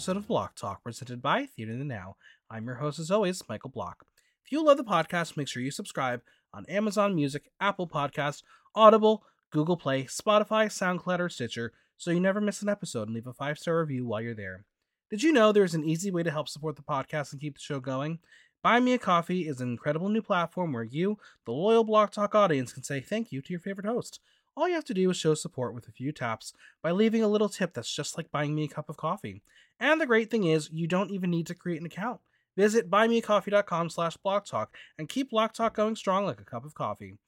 episode of Block Talk presented by Theater in the Now. I'm your host, as always, Michael Block. If you love the podcast, make sure you subscribe on Amazon Music, Apple Podcasts, Audible, Google Play, Spotify, SoundCloud, or Stitcher so you never miss an episode and leave a five star review while you're there. Did you know there's an easy way to help support the podcast and keep the show going? Buy Me a Coffee is an incredible new platform where you, the loyal Block Talk audience, can say thank you to your favorite host. All you have to do is show support with a few taps by leaving a little tip that's just like buying me a cup of coffee. And the great thing is, you don't even need to create an account. Visit buymeacoffee.com slash blocktalk and keep Block Talk going strong like a cup of coffee.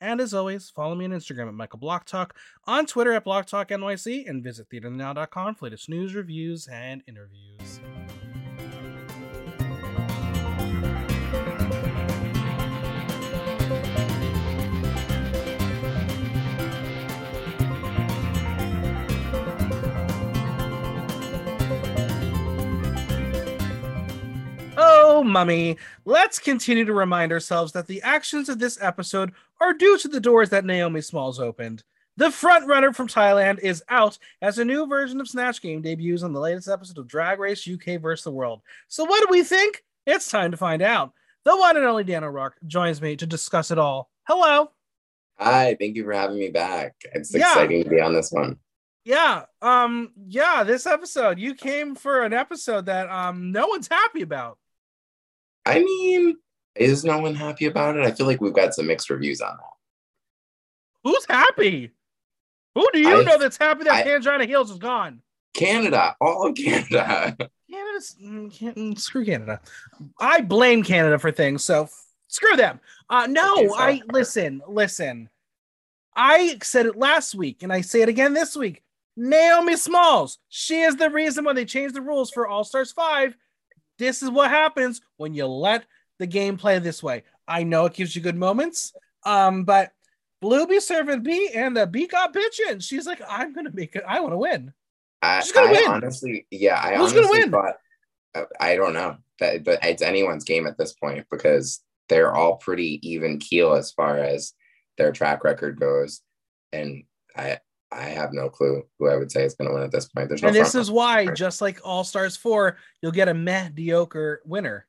And as always, follow me on Instagram at Michael Block Talk, on Twitter at Block Talk NYC, and visit theaternow.com for latest news, reviews, and interviews. Mummy, let's continue to remind ourselves that the actions of this episode are due to the doors that Naomi Smalls opened. The front runner from Thailand is out as a new version of Snatch Game debuts on the latest episode of Drag Race UK vs. the World. So, what do we think? It's time to find out. The one and only Dan O'Rourke joins me to discuss it all. Hello. Hi, thank you for having me back. It's Yeah. exciting to be on this one. Yeah, um, yeah, this episode, you came for an episode that um no one's happy about. I mean, is no one happy about it? I feel like we've got some mixed reviews on that. Who's happy? Who do you I- know that's happy that I- Pangina Heels is gone? Canada, all of Canada. Canada's mm, can mm, screw Canada. I blame Canada for things, so f- screw them. Uh no, Okay, so- I listen, listen. I said it last week and I say it again this week. Naomi Smalls, she is the reason why they changed the rules for All Stars 5. This is what happens when you let the game play this way. I know it gives you good moments, um, but Blu be serving B and the B got bitching. She's like, I'm gonna make it, I want to win. I, She's gonna I win. honestly, yeah, I Who's honestly win? thought, uh, I don't know, that, but it's anyone's game at this point because they're all pretty even keel as far as their track record goes, and I, I have no clue who I would say is going to win at this point. There's no and this is why, just like All Stars 4, you'll get a mediocre winner.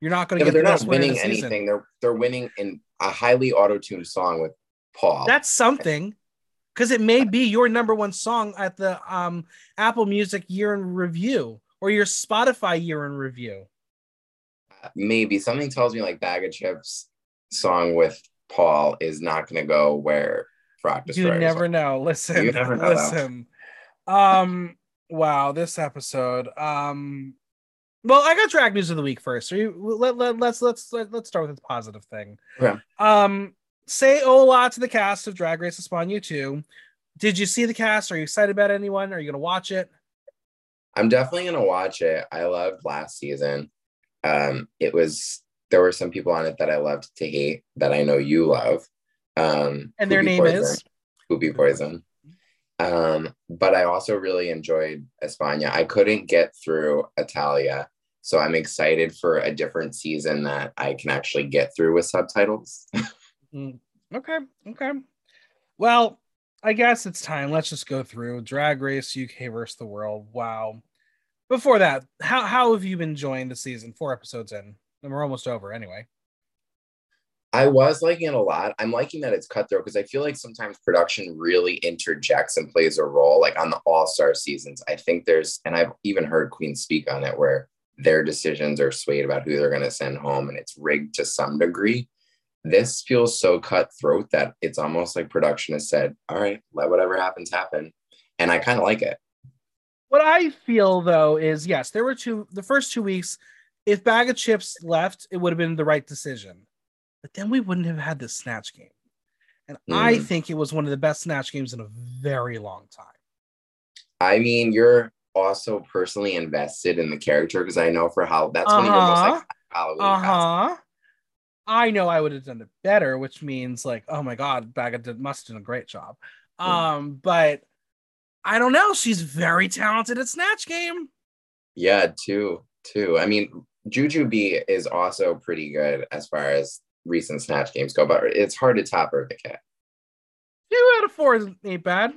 You're not going Yeah, to but get they're the not best winner of winning season. anything. They're they're winning in a highly auto-tuned song with Paul. That's something because it may be your number one song at the um, Apple Music year in review or your Spotify year in review. maybe something tells me like Baga Chipz song with Paul is not going to go where You never know. Listen, You never know, listen. Um, wow, this episode. Um, well, I got drag news of the week first. So you let, let let's let's let, let's start with the positive thing. Okay. Um, say hola to the cast of Drag Race España 2. Did you see the cast? Are you excited about anyone? Are you gonna watch it? I'm definitely going to watch it. I loved last season. Um, it was there were some people on it that I loved to hate that I know you love. Um, And their name Poisson. is Pupi Poisson. Um, but I also really enjoyed España. I couldn't get through Italia, so I'm excited for a different season that I can actually get through with subtitles. Mm, Okay, okay. Well, I guess it's time. Let's just go through Drag Race UK versus the World. Wow. Before that, how how have you been enjoying the season? Four episodes in, and we're almost over anyway. I was liking it a lot. I'm liking that it's cutthroat because I feel like sometimes production really interjects and plays a role. Like on the All Star seasons, I think there's, and I've even heard Queen speak on it, where their decisions are swayed about who they're going to send home, and it's rigged to some degree. This feels so cutthroat that it's almost like production has said, "All right, let whatever happens happen," and I kind of like it. What I feel though is yes, there were two the first two weeks. If Baga Chipz left, it would have been the right decision. But then we wouldn't have had this snatch game. And I Mm. think it was one of the best snatch games in a very long time. I mean, you're also personally invested in the character because I know for how that's one of your most Uh-huh. like Halloween. Uh costumes. huh. I know I would have done it better, which means like, oh my god, Baga did must have done a great job. Mm. Um, but I don't know. She's very talented at Snatch Game. Yeah, two, two. I mean, Jujubee is also pretty good as far as recent snatch games go, but it's hard to top her the cat. Two out of four ain't bad.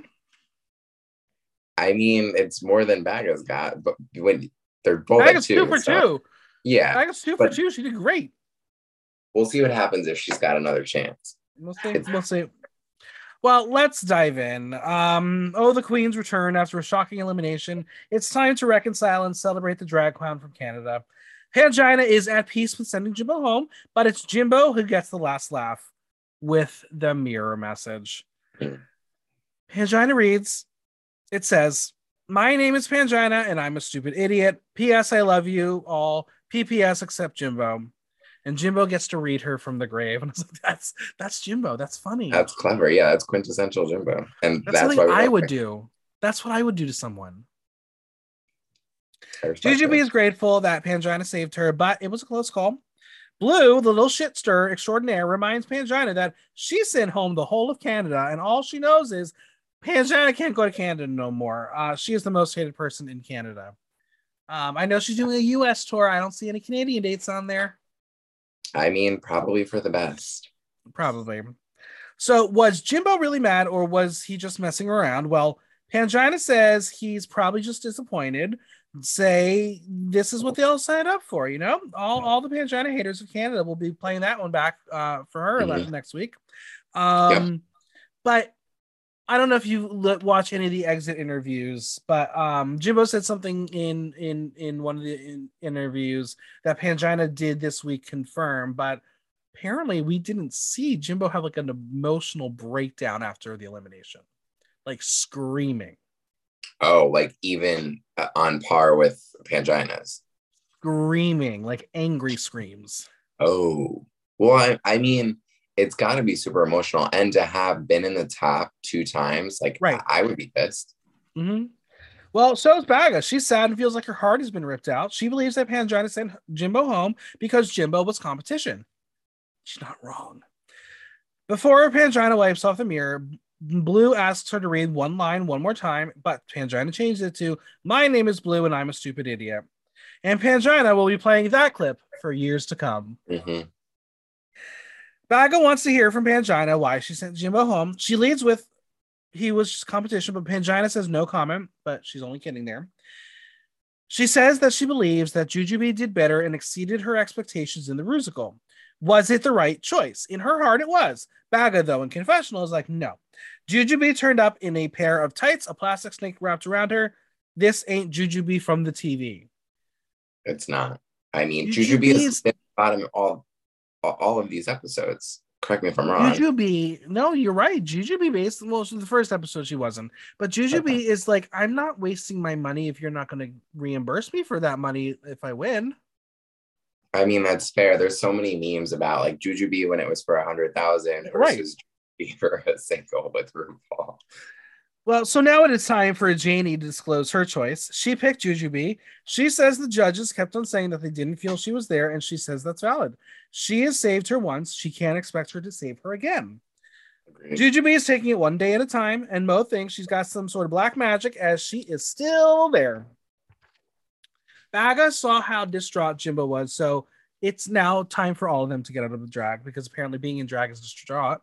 I mean, it's more than Baga's got, but when they're both Baga's two, two for so- two. Yeah, Baga's two for two. She did great. we'll see what happens if she's got another chance. We'll see. It's- We'll see. Well, let's dive in. Um, oh, the Queen's return after a shocking elimination. It's time to reconcile and celebrate the drag clown from Canada. Pangina is at peace with sending Jimbo home, but it's Jimbo who gets the last laugh with the mirror message. Pangina reads, it says, My name is Pangina and I'm a stupid idiot. P.S. I love you all. P.P.S. except Jimbo. And Jimbo gets to read her from the grave. And I was like, that's that's Jimbo. That's funny. That's clever. Yeah, that's quintessential Jimbo, and That's, that's, something I would her. do. That's what I would do to someone. Jujubee is grateful that Pangina saved her, but it was a close call. Blu, the little shit stir extraordinaire, reminds Pangina that she sent home the whole of Canada, and all she knows is Pangina can't go to Canada no more. Uh, she is the most hated person in Canada. Um, I know she's doing a U.S. tour. I don't see any Canadian dates on there. I mean, probably for the best. Probably. So was Jimbo really mad or was he just messing around? Well, Pangina says he's probably just disappointed. Say this is what they all signed up for, you know? All, all the Pangina haters of Canada will be playing that one back uh, for her Mhm. next week. Um, But I don't know if you watch any of the exit interviews, but um, Jimbo said something in in in one of the in, interviews that Pangina did this week confirm, but apparently we didn't see Jimbo have like an emotional breakdown after the elimination, like screaming, Oh, like even uh, on par with Pangina's. screaming, like angry screams. Oh, well, I, I mean, it's got to be super emotional, and to have been in the top two times, like, Right. I, I would be pissed. hmm Well, so is Baga. She's sad and feels like her heart has been ripped out. She believes that Pangina sent Jimbo home because Jimbo was competition. She's not wrong. Before Pangina wipes off the mirror, Blu asks her to read one line one more time, but Pangina changes it to My name is Blu and I'm a stupid idiot. And Pangina will be playing that clip for years to come. hmm Baga wants to hear from Pangina why she sent Jimbo home. She leads with he was just competition, but Pangina says no comment, but she's only kidding there. She says that she believes that Jujubee did better and exceeded her expectations in the Rusical. Was it the right choice? In her heart, it was. Baga, though, in confessional, is like, no. Jujubee turned up in a pair of tights, a plastic snake wrapped around her. This ain't Jujubee from the TV. It's not. I mean, Jujubee is- been bottom of all, all of these episodes. Correct me if I'm wrong. Jujubee, no, you're right. Jujubee based, well, so the first episode she wasn't, but Jujubee is like, I'm not wasting my money if you're not going to reimburse me for that money if I win. I mean, that's fair. There's so many memes about like Jujubee when it was for a hundred thousand Right. versus Jujubee for a single with RuPaul. Well, so now it is time for Janey to disclose her choice. She picked Jujubee. She says the judges kept on saying that they didn't feel she was there, and she says that's valid. She has saved her once. She can't expect her to save her again. Agreed. Jujubee is taking it one day at a time, and Mo thinks she's got some sort of black magic as she is still there. Baga saw how distraught Jimbo was, so it's now time for all of them to get out of the drag because apparently being in drag is distraught.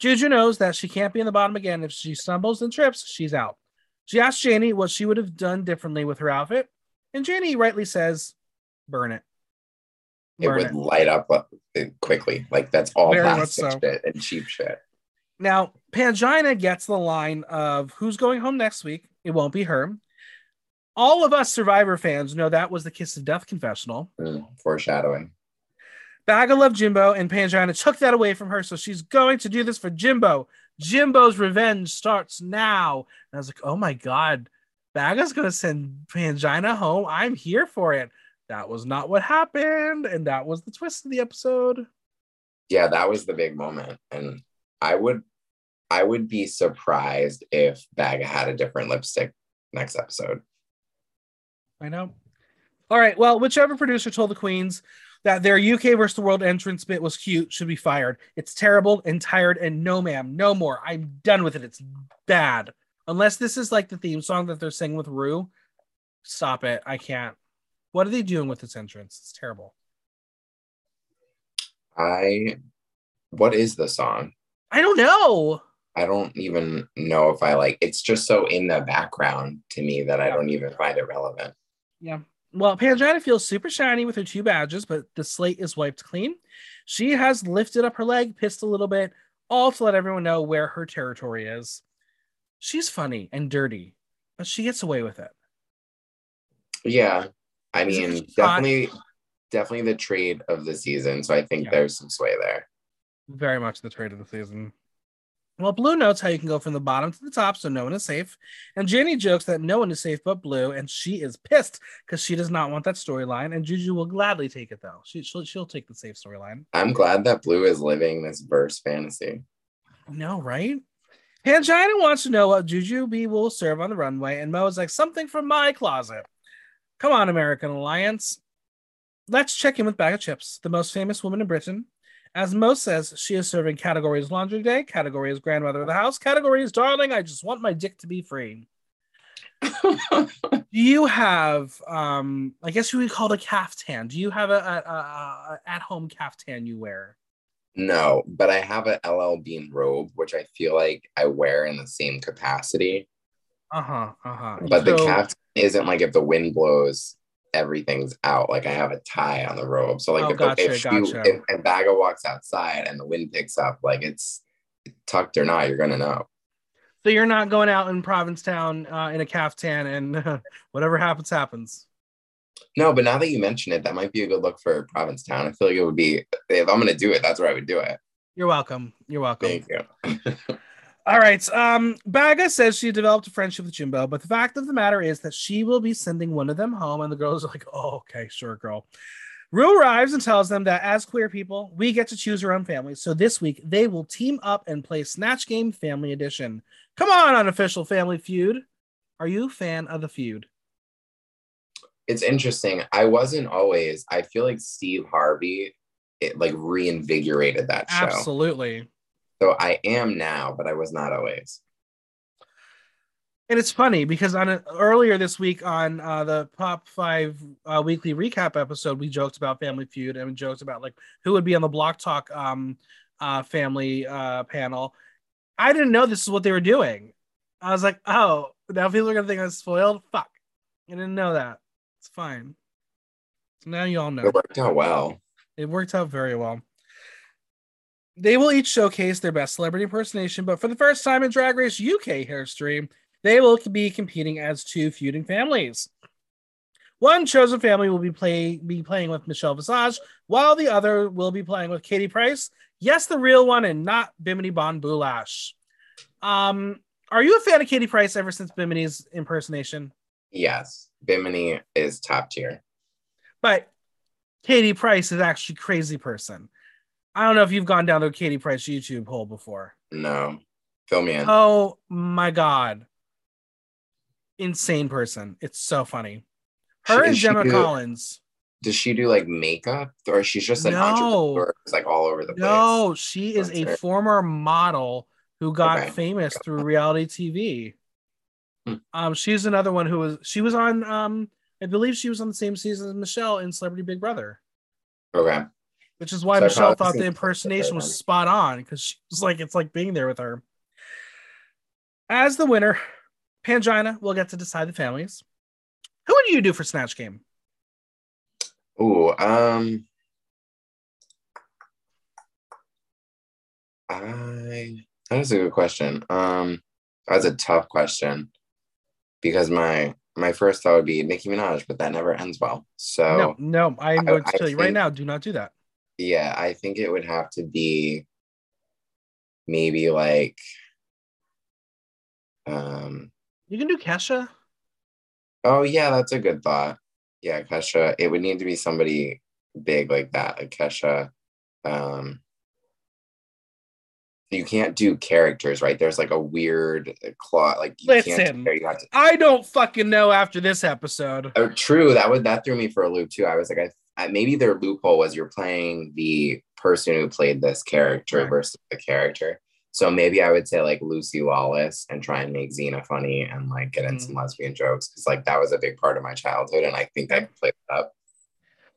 Juju knows that she can't be in the bottom again. If she stumbles and trips, she's out. She asks Janey what she would have done differently with her outfit, and Janey rightly says, "Burn it." it would it. light up uh, quickly. Like that's all Very plastic so. shit and cheap shit. Now, Pangina gets the line of who's going home next week. It won't be her. All of us Survivor fans know that was the Kiss of Death confessional. Mm, foreshadowing. Baga loved Jimbo, and Pangina took that away from her. So she's going to do this for Jimbo. Jimbo's revenge starts now. And I was like, oh my God, Baga's going to send Pangina home. I'm here for it. That was not what happened. And that was the twist of the episode. Yeah, that was the big moment, and I would, I would be surprised if Baga had a different lipstick next episode. I know. All right. Well, whichever producer told the Queens that their UK versus the world entrance bit was cute should be fired. It's terrible and tired, and no, ma'am, no more. I'm done with it. It's bad. Unless this is like the theme song that they're singing with Ru. Stop it. I can't. What are they doing with this entrance? It's terrible. I, what is the song? I don't know. I don't even know if I like it's just so in the background to me that I don't even find it relevant. Yeah. Well, Pangina feels super shiny with her two badges, but the slate is wiped clean. She has lifted up her leg, pissed a little bit, all to let everyone know where her territory is. She's funny and dirty, but she gets away with it. Yeah. I mean, hot? definitely definitely the trade of the season. So I think Yeah. there's some sway there. Very much the trade of the season. Well, Blu notes how you can go from the bottom to the top, so no one is safe. And Jenny jokes that no one is safe but Blu, and she is pissed because she does not want that storyline. And Juju will gladly take it though. She, she'll she'll take the safe storyline. I'm glad that Blu is living this verse fantasy. No, right? Pangina wants to know what Jujubee will serve on the runway, and Mo is like something from my closet. Come on, American Alliance. Let's check in with Baga Chipz, the most famous woman in Britain. As Mo says, she is serving categories laundry day, categories grandmother of the house, categories darling, I just want my dick to be free. Do you have, um, I guess you would call it a caftan? Do you have a, a, a, a at home caftan you wear? no, but I have a LL Bean robe, which I feel like I wear in the same capacity. Uh huh. Uh huh. But the cap isn't like if the wind blows, everything's out. Like I have a tie on the robe. So like Oh, if, gotcha, the, if you gotcha. if, if Baga walks outside and the wind picks up, like it's tucked or not, you're gonna know. So you're not going out in Provincetown uh, in a caftan and whatever happens, happens. No, but now that you mention it, that might be a good look for Provincetown. I feel like it would be if I'm gonna do it, that's where I would do it. You're welcome. You're welcome. Thank you. All right. Um, Baga says she developed a friendship with Jimbo, but the fact of the matter is that she will be sending one of them home, and the girls are like, "Oh, okay, sure, girl." Ru arrives and tells them that as queer people, we get to choose our own families. So this week they will team up and play Snatch Game Family Edition. Come on, unofficial Family Feud. Are you a fan of the feud? It's interesting. I wasn't always. I feel like Steve Harvey, it like reinvigorated that show. Absolutely. So I am now, but I was not always. And it's funny because on a, earlier this week on uh, the Pop Five uh, weekly recap episode, we joked about Family Feud and we joked about like who would be on the Block Talk um, uh, family uh, panel. I didn't know this is what they were doing. I was like, oh, now people are gonna think I'm spoiled. Fuck, I didn't know that. It's fine. So now you all know. It worked out well. It worked out very well. They will each showcase their best celebrity impersonation, but for the first time in Drag Race UK history, they will be competing as two feuding families. One chosen family will be play be playing with Michelle Visage, while the other will be playing with Katie Price. Yes, the real one, and not Bimini Bon Boulash. Um, are you a fan of Katie Price ever since Bimini's impersonation? Yes, Bimini is top tier. But Katie Price is actually crazy person. I don't know if you've gone down the Katie Price YouTube hole before. No, fill me in. Oh my god. Insane person. It's so funny. Her She- and Gemma good? Collins. Does she do like makeup, or she's just an No. entrepreneur? It's like all over the place. No, she is a her. former model who got Okay. famous through reality TV. Hmm. Um, she's another one who was she was on um I believe she was on the same season as Michelle in Celebrity Big Brother. Okay. Which is why So Michelle thought the clips of her impersonation was spot on because she was like, it's like being there with her. As the winner, Pangina will get to decide the families. Who would you do for Snatch Game? Oh, um, I that is a good question. Um, that's a tough question because my my first thought would be Nicki Minaj, but that never ends well. So no, no, I am I- going to I tell you right now, do not do that. Yeah, I think it would have to be maybe like um You can do Kesha. oh yeah, that's a good thought. Yeah, Kesha. It would need to be somebody big like that, like Kesha. Um you can't do characters, right? There's like a weird claw, like you Listen. can't do, you to I don't fucking know after this episode. Oh, true. That would that threw me for a loop too. I was like, I, I maybe their loophole was you're playing the person who played this character Right. versus the character. So maybe I would say like Lucy Lawless and try and make Xena funny and like get in Mhm. some lesbian jokes because like that was a big part of my childhood and I think I could play that up.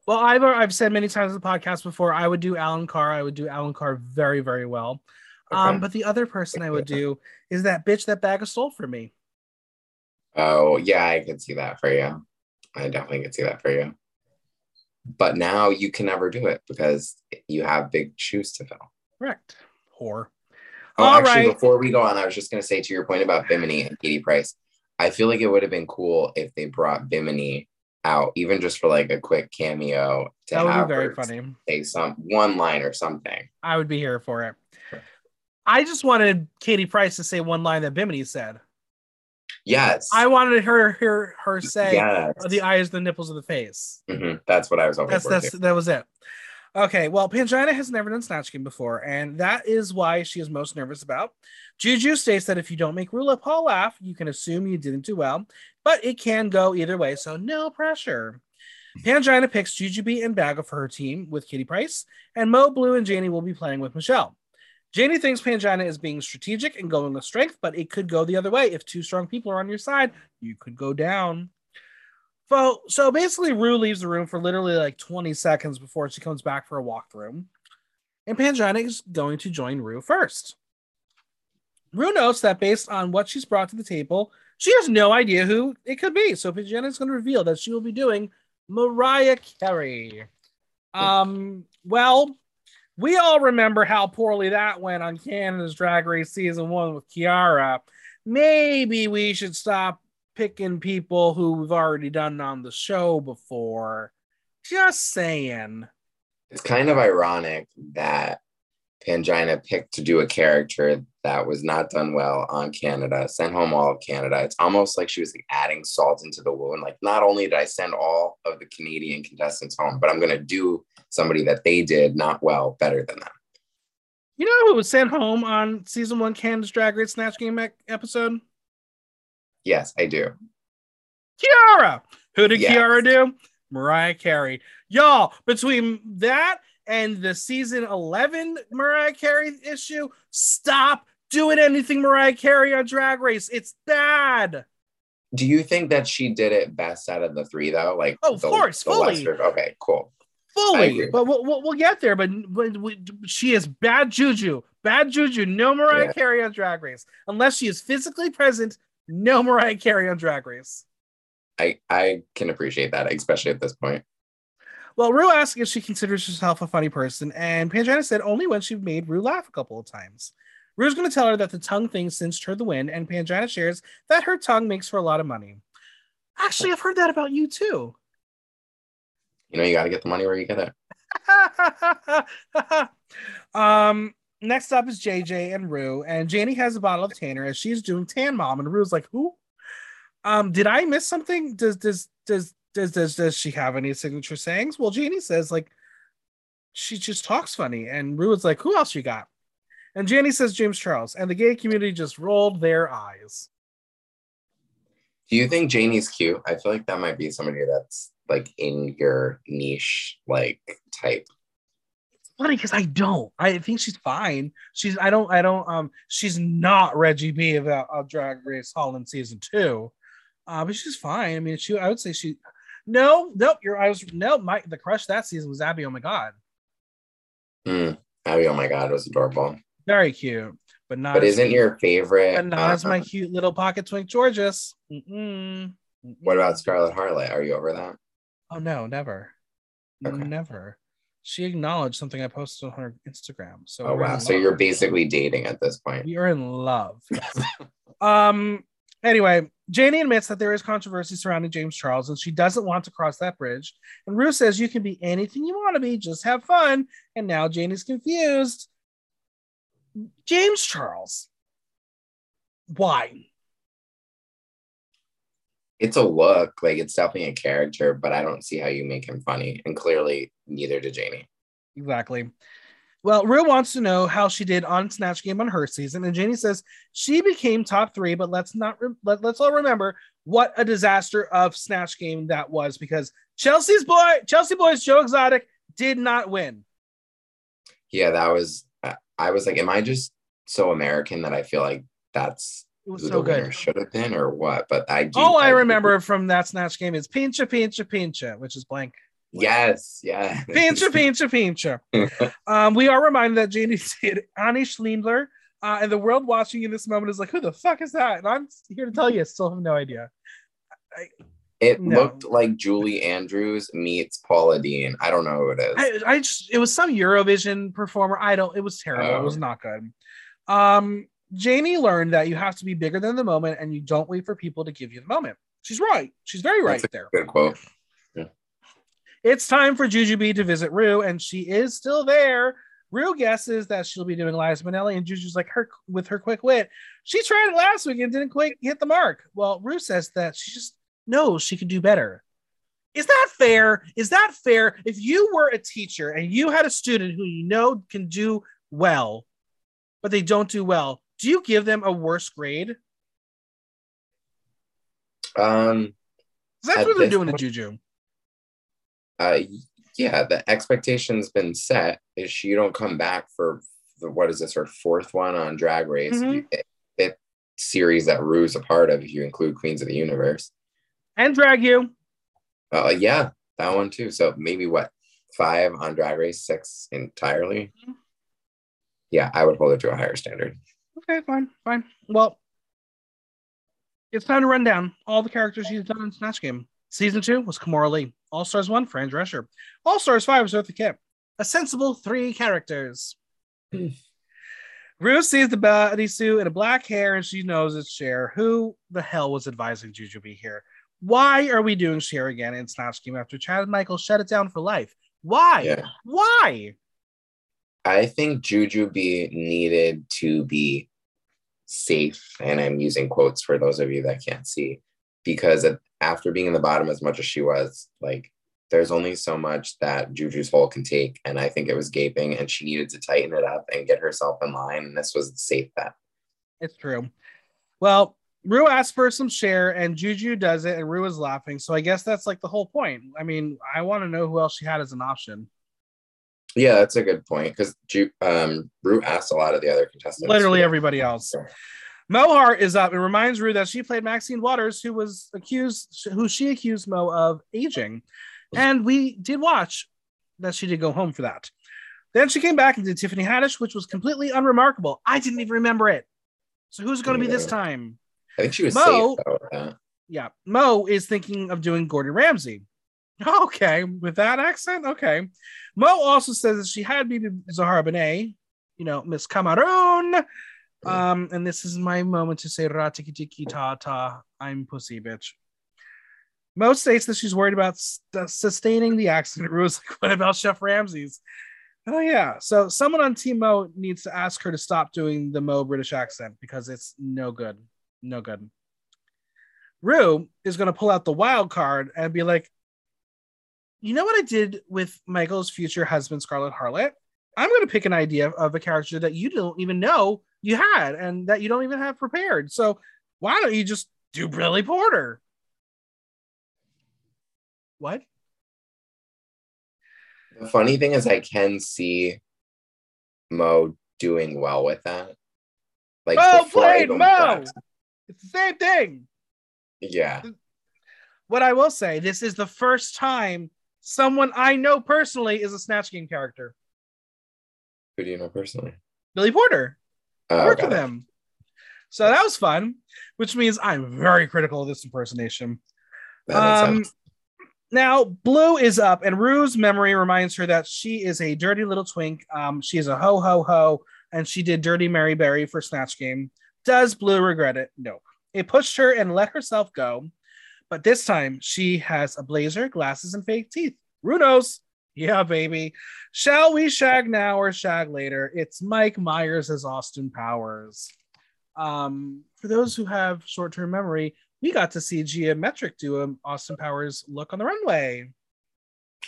Well, I've I've said many times in the podcast before, I would do Alan Carr. I would do Alan Carr very, very well. Um, but the other person I would do is that bitch that bag of stole for me. Oh, yeah, I could see that for you. I definitely could see that for you. But now you can never do it because you have big shoes to fill. Correct. Whore. Oh, All actually, right. before we go on, I was just going to say to your point about Bimini and Katie Price, I feel like it would have been cool if they brought Bimini out, even just for like a quick cameo to That would have be very funny. say some one line or something. I would be here for it. I just wanted Katie Price to say one line that Bimini said. Yes. I wanted her her her say yes. the eyes, the nipples of the face. Mhm. That's what I was hoping That's for. that's too. that was it. Okay, well, Pangina has never done Snatch Game before, and that is why she is most nervous about. Juju states that if you don't make Rula Paul laugh, you can assume you didn't do well, but it can go either way, so no pressure. Pangina picks Jujubee and Bagel for her team with Kitty Price, and Mo, Blu, and Janey will be playing with Michelle. Janey thinks Pangina is being strategic and going with strength, but it could go the other way. If two strong people are on your side, you could go down. So, so basically, Ru leaves the room for literally like 20 seconds before she comes back for a walkthrough. And Pangina is going to join Ru first. Ru notes that based on what she's brought to the table, she has no idea who it could be. So Pangina is going to reveal that she will be doing Mariah Carey. Um, well, we all remember how poorly that went on Canada's Drag Race season one with Kiara. Maybe we should stop picking people who we've already done on the show before. Just saying. It's kind of ironic that Pangina picked to do a character that was not done well on Canada, sent home all of Canada. It's almost like she was like adding salt into the wound. Like, not only did I send all of the Canadian contestants home, but I'm going to do somebody that they did not well better than them. You know who was sent home on season one Canada's Drag Race Snatch Game episode? Yes, I do. Kiara. Who did Yes. Kiara do? Mariah Carey. Y'all, between that and the season 11 Mariah Carey issue, stop doing anything Mariah Carey on Drag Race. It's bad. Do you think that she did it best out of the three, though? Like, Oh, of the- course, the fully. lesser- Okay, cool. Fully, but we'll, we'll, we'll get there. But, but we, she is bad juju. Bad juju. No Mariah Yeah. Carey on Drag Race. Unless she is physically present, no Mariah Carey on Drag Race. I I can appreciate that, especially at this point. Well, Ru asked if she considers herself a funny person, and Pangina said only when she made Ru laugh a couple of times. Ru's going to tell her that the tongue thing cinched her the win, and Pangina shares that her tongue makes for a lot of money. Actually, I've heard that about you too. You know, you got to get the money where you get it. um, next up is JJ and Ru, and Janey has a bottle of Tanner as she's doing Tan Mom, and Ru's like, "Who? Um, did I miss something? Does does does does does does she have any signature sayings?" Well, Janey says like she just talks funny, and Ru is like, "Who else you got?" And Janey says James Charles, and the gay community just rolled their eyes. Do you think Janey's cute? I feel like that might be somebody that's like in your niche, like type. It's funny because I don't. I think she's fine. She's I don't I don't um she's not Reggy B of uh, of Drag Race Holland season two, uh, but she's fine. I mean, she I would say she. No, nope. You're I was no. My the crush that season was Abby. Oh my god, Hmm. Abby, oh my god, was adorable. very cute, but not. But isn't your favorite? but not as uh, my cute little pocket twink Georges. Mm-mm. What about Scarlett Harlot? Are you over that? Oh no, never, Okay. never. She acknowledged something I posted on her Instagram. So Oh wow. So you're basically dating at this point. Are in love. um. Anyway, Janey admits that there is controversy surrounding James Charles, and she doesn't want to cross that bridge. And Ru says you can be anything you want to be, just have fun. And now Janey's confused. James Charles. Why? It's a look, like it's definitely a character, but I don't see how you make him funny. And clearly neither did Janey. Exactly. Well, Ru wants to know how she did on Snatch Game on her season, and Janey says she became top three. But let's not re- let, let's all remember what a disaster of Snatch Game that was because Chelsea's boy, Chelsea boys, Joe Exotic did not win. Yeah, that was I was like, am I just so American that I feel like that's It was so the winner good. should have been or what? But I do All I do- remember from that Snatch Game is Pincha Pincha Pincha, which is blank. Yes, yeah. Pincha Pincha Pincha. um, we are reminded that Janey did Anish Lindler Uh, and the world watching in this moment is like, who the fuck is that? And I'm here to tell you, I still have no idea. I, It No. looked like Julie Andrews meets Paula Deen. I don't know who it is. I, I just it was some Eurovision performer. I don't. It was terrible. It was Oh. not good. Um, Janey learned that you have to be bigger than the moment, and you don't wait for people to give you the moment. She's right. She's very right That's there. Good quote. It's time for Jujubee to visit Ru, and she is still there. Ru guesses that she'll be doing Liza Minnelli, and Juju's like her with her quick wit. She tried it last week and didn't quite hit the mark. Well, Rue says that she just knows she could do better. Is that fair? Is that fair? If you were a teacher and you had a student who you know can do well, but they don't do well, do you give them a worse grade? Um, That's what they're doing to Juju. uh, yeah, the expectation's been set. Is she you don't come back for the, what is this her fourth one on Drag Race? Mhm. It, it series that Ru's a part of, if you include Queens of the Universe. And drag you. Uh, yeah, that one too. So maybe what five on Drag Race, six entirely. Mhm. Yeah, I would hold it to a higher standard. Okay, fine, fine. Well, it's time to run down all the characters she's done in Snatch Game. Season two was Kimora Lee. All Stars one, Fran Drescher. All Stars five was Eartha Kitt. A sensible three characters. Ruth sees the bodysuit and a black hair, and she knows it's Cher. Who the hell was advising Jujubee here? Why are we doing Cher again in Snatch Game after Chad Michael shut it down for life? Why? Yeah. Why? I think Jujubee needed to be safe, and I'm using quotes for those of you that can't see, because after being in the bottom as much as she was, like there's only so much that Juju's hole can take, and I think it was gaping, and she needed to tighten it up and get herself in line, and this was the safe bet. It's true. Well, Ru asked for some Cher, and Juju does it, and Ru is laughing. So I guess that's like the whole point. I mean, I want to know who else she had as an option. Yeah, that's a good point because um, Ru asked a lot of the other contestants. Literally everybody else. Sure. Mo Heart is up and reminds Ru that she played Maxine Waters, who was accused, who she accused Mo of aging, and we did watch that she did go home for that. Then she came back and did Tiffany Haddish, which was completely unremarkable. I didn't even remember it. So who's it going to be this time? I think she was Mo- safe though. yeah, Mo is thinking of doing Gordon Ramsay. Okay, with that accent, okay. Mo also says that she had Bebe Zahara Benet, you know, Miss Cameroon. Um, and this is my moment to say ra tiki tiki ta ta. I'm pussy bitch. Mo states that she's worried about st- sustaining the accent. Ru's like, what about Chef Ramsay's? Oh yeah. So someone on Team Mo needs to ask her to stop doing the Mo British accent because it's no good. No good. Ru is going to pull out the wild card and be like, you know what I did with Michael's future husband, Scarlett Harlot? I'm going to pick an idea of a character that you don't even know you had and that you don't even have prepared. So why don't you just do Billy Porter? What? The funny thing is, I can see Mo doing well with that. Like Mo played Mo. It's the same thing. Yeah, What I will say, this is the first time someone I know personally is a Snatch Game character. who do you know personally? Billy Porter. I Oh, worked got with it. him. So that was fun, which means I'm very critical of this impersonation. Um, now Blu is up, and Ru's memory reminds her that she is a dirty little twink. Um, she is a ho ho ho, and she did Dirty Mary Berry for Snatch Game. Does Blu regret it? No. It pushed her and let herself go, but this time she has a blazer, glasses, and fake teeth. Runos. Yeah, baby. Shall we shag now or shag later? It's Mike Myers as Austin Powers. Um, for those who have short-term memory, we got to see Geometric do a Austin Powers look on the runway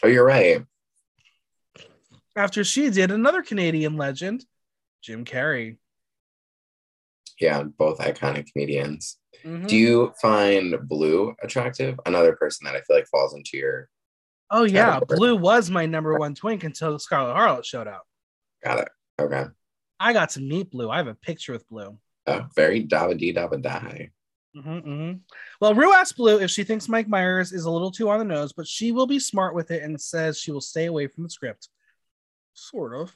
Oh, you're right. after she did another Canadian legend, Jim Carrey. Yeah, both iconic comedians. Mhm. Do you find Blu attractive? Another person that I feel like falls into your. oh yeah, category? Blu was my number one twink until Scarlett Harlot showed up. Got it. Okay. I got to meet Blu. I have a picture with Blu. Oh, very dabba dee dabba die. Mhm, mhm. Well, Ru asked Blu if she thinks Mike Myers is a little too on the nose, but she will be smart with it and says she will stay away from the script. Sort of.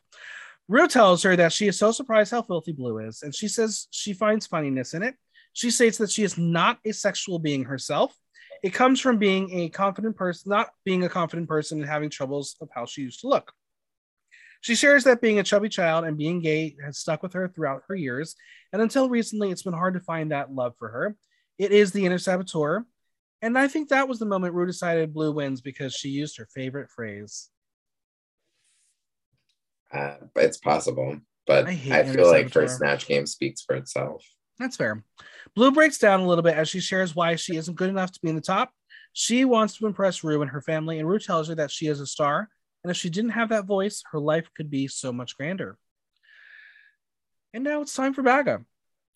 Ru tells her that she is so surprised how filthy Blu is, and she says she finds funniness in it. She states that she is not a sexual being herself. It comes from being a confident person, not being a confident person and having troubles of how she used to look. She shares that being a chubby child and being gay has stuck with her throughout her years, and until recently, it's been hard to find that love for her. It is the inner saboteur, and I think that was the moment Ru decided Blu wins because she used her favorite phrase. Uh, it's possible, but I I, feel like Interceptor. First Snatch Game speaks for itself. That's fair. Blu breaks down a little bit as she shares why she isn't good enough to be in the top. She wants to impress Ru and her family, and Ru tells her that she is a star, and if she didn't have that voice, her life could be so much grander. And now it's time for Baga.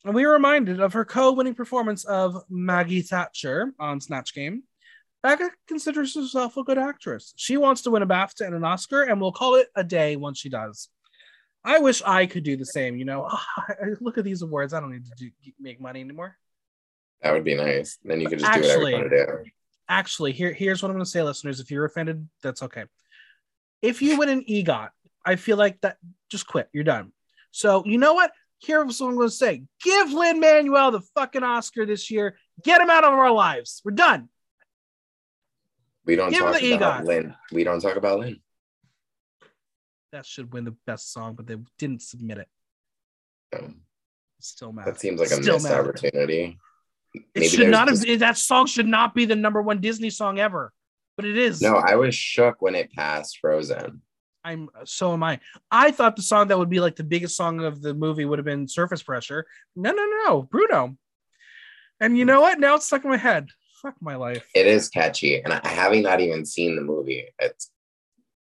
And we are reminded of her co winning performance of Maggie Thatcher on Snatch Game. Baga considers herself a good actress. She wants to win a BAFTA and an Oscar, and we'll call it a day once she does. I wish I could do the same. You know, look at these awards. I don't need to do, make money anymore. That would be nice. Then you could just do Actually- whatever you want to do. Actually, here, here's what I'm going to say, listeners. If you're offended, that's okay. If you win an EGOT, I feel like that just quit. You're done. So you know what? Here's what I'm going to say: Give Lin Manuel the fucking Oscar this year. Get him out of our lives. We're done. We don't Give talk the about EGOT. Lin. We don't talk about Lin. That should win the best song, but they didn't submit it. No, Still mad. that seems like a Still missed mad. opportunity. It should not have. just- That song should not be the number one Disney song ever, but it is. No, I was shook when it passed Frozen. I'm so am I. I thought the song that would be like the biggest song of the movie would have been Surface Pressure. No, no, no, Bruno. And you know what? Now it's stuck in my head. Fuck my life. It is catchy, and I having not even seen the movie. It's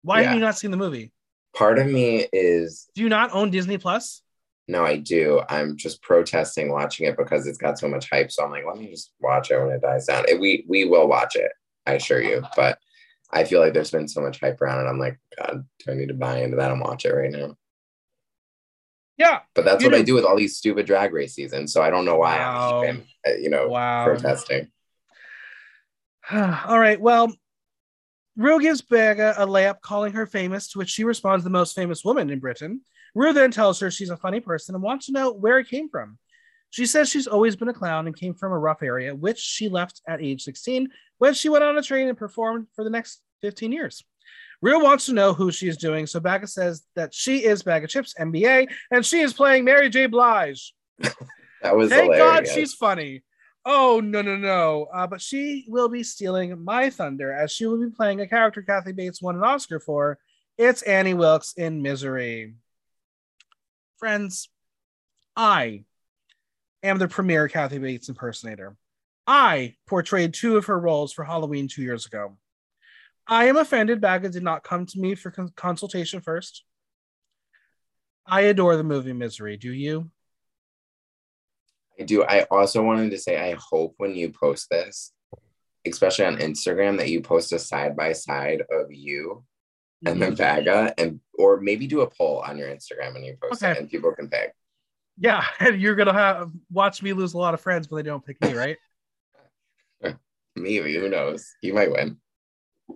Why have you not seen the movie? part of me is Do you not own Disney Plus? no, I do. I'm just protesting watching it because it's got so much hype. So I'm like, let me just watch it when it dies down. It, we we will watch it, I assure you. But I feel like there's been so much hype around it. I'm like, God, do I need to buy into that and watch it right now? Yeah. But that's what I do. do with all these stupid drag race seasons. So I don't know why Wow. I'm even, uh, you know, Wow. protesting. All right. Well, Ru gives Baga a layup, calling her famous, to which she responds, the most famous woman in Britain. Ru then tells her she's a funny person and wants to know where it came from. She says she's always been a clown and came from a rough area, which she left at age 16 when she went on a train and performed for the next 15 years. Ru wants to know who she is doing, so Baga says that she is Baga Chipz MBA and she is playing Mary J. Blige. That was Thank hilarious. God she's funny. Oh no no no! Uh, but she will be stealing my thunder as she will be playing a character Kathy Bates won an Oscar for. It's Annie Wilkes in Misery. Friends, I am the premier Kathy Bates impersonator. I portrayed two of her roles for Halloween two years ago. I am offended Baga did not come to me for con- consultation first. I adore the movie Misery. Do you? I do. I also wanted to say, I hope when you post this, especially on Instagram, that you post a side by side of you and Mm-hmm. then Baga, and or maybe do a poll on your Instagram and you post Okay. it, and people can pick. Yeah, and you're gonna have watch me lose a lot of friends when they don't pick me, right? Maybe who knows? You might win.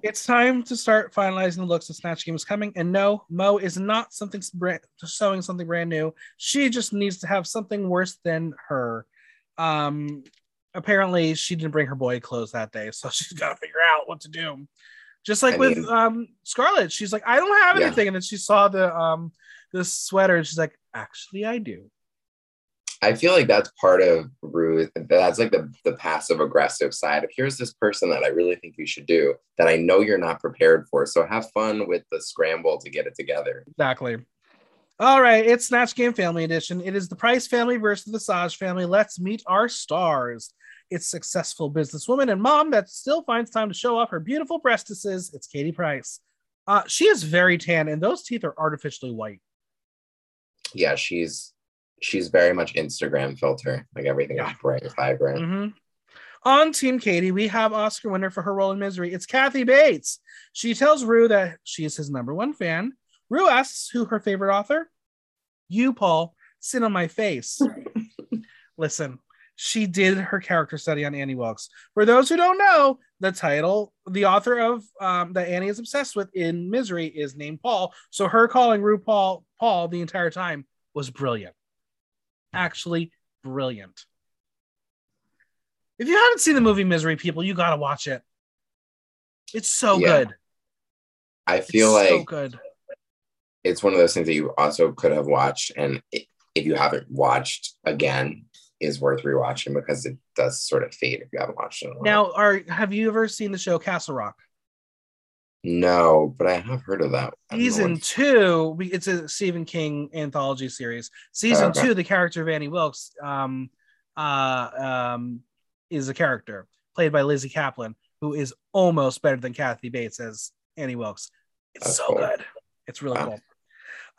It's time to start finalizing the looks. The Snatch Game is coming, and no, Mo is not something brand, showing something brand new. She just needs to have something worse than her. Um, apparently, she didn't bring her boy clothes that day, so she's got to figure out what to do. Just like I with mean- um Scarlett, she's like, I don't have Yeah. anything, and then she saw the um the sweater, and she's like, actually, I do. I feel like that's part of Ruth. That's like the, the passive aggressive side of here's this person that I really think you should do that I know you're not prepared for. So have fun with the scramble to get it together. Exactly. All right, it's Snatch Game Family Edition. It is the Price family versus the Visage family. Let's meet our stars. It's successful businesswoman and mom that still finds time to show off her beautiful breastises. It's Katie Price. Uh, she is very tan, and those teeth are artificially white. Yeah, she's she's very much Instagram filter. Like everything Yeah. bright, vibrant. Mhm. On Team Katie, we have Oscar winner for her role in Misery. It's Kathy Bates. She tells Ru that she is his number one fan. Ru asks who her favorite author. You, Paul, sit on my face. Listen, she did her character study on Annie Wilkes. For those who don't know, the title. The author of um, that Annie is obsessed with in Misery is named Paul. So her calling RuPaul Paul the entire time was brilliant. Actually, brilliant. If you haven't seen the movie Misery, people, you gotta watch it. It's so Yeah. good. I feel it's so like good. it's one of those things that you also could have watched, and if you haven't watched again, is worth rewatching because it does sort of fade if you haven't watched it. in a while. Now, are have you ever seen the show Castle Rock? No, but I have heard of that. I don't know Season two, it's a Stephen King anthology series. Season Okay. two, the character of Annie Wilkes um, uh, um, is a character played by Lizzy Caplan, who is almost better than Kathy Bates as Annie Wilkes. It's That's so cool. good. It's really Wow. cool.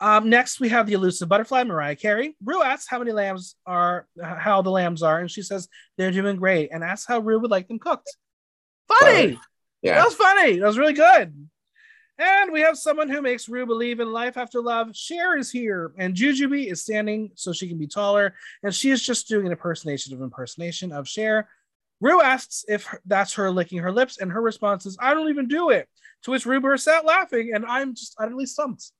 Um, next, we have the elusive butterfly, Mariah Carey. Ru asks how many lambs are, how the lambs are, and she says they're doing great, and asks how Ru would like them cooked. Funny. That Yeah, was funny. That was really good. And we have someone who makes Ru believe in life after love. Cher is here, and Jujubee is standing so she can be taller, and she is just doing an impersonation of impersonation of Cher. Ru asks if that's her licking her lips, and her response is, "I don't even do it." To which Ru bursts out laughing, and I'm just utterly stumped.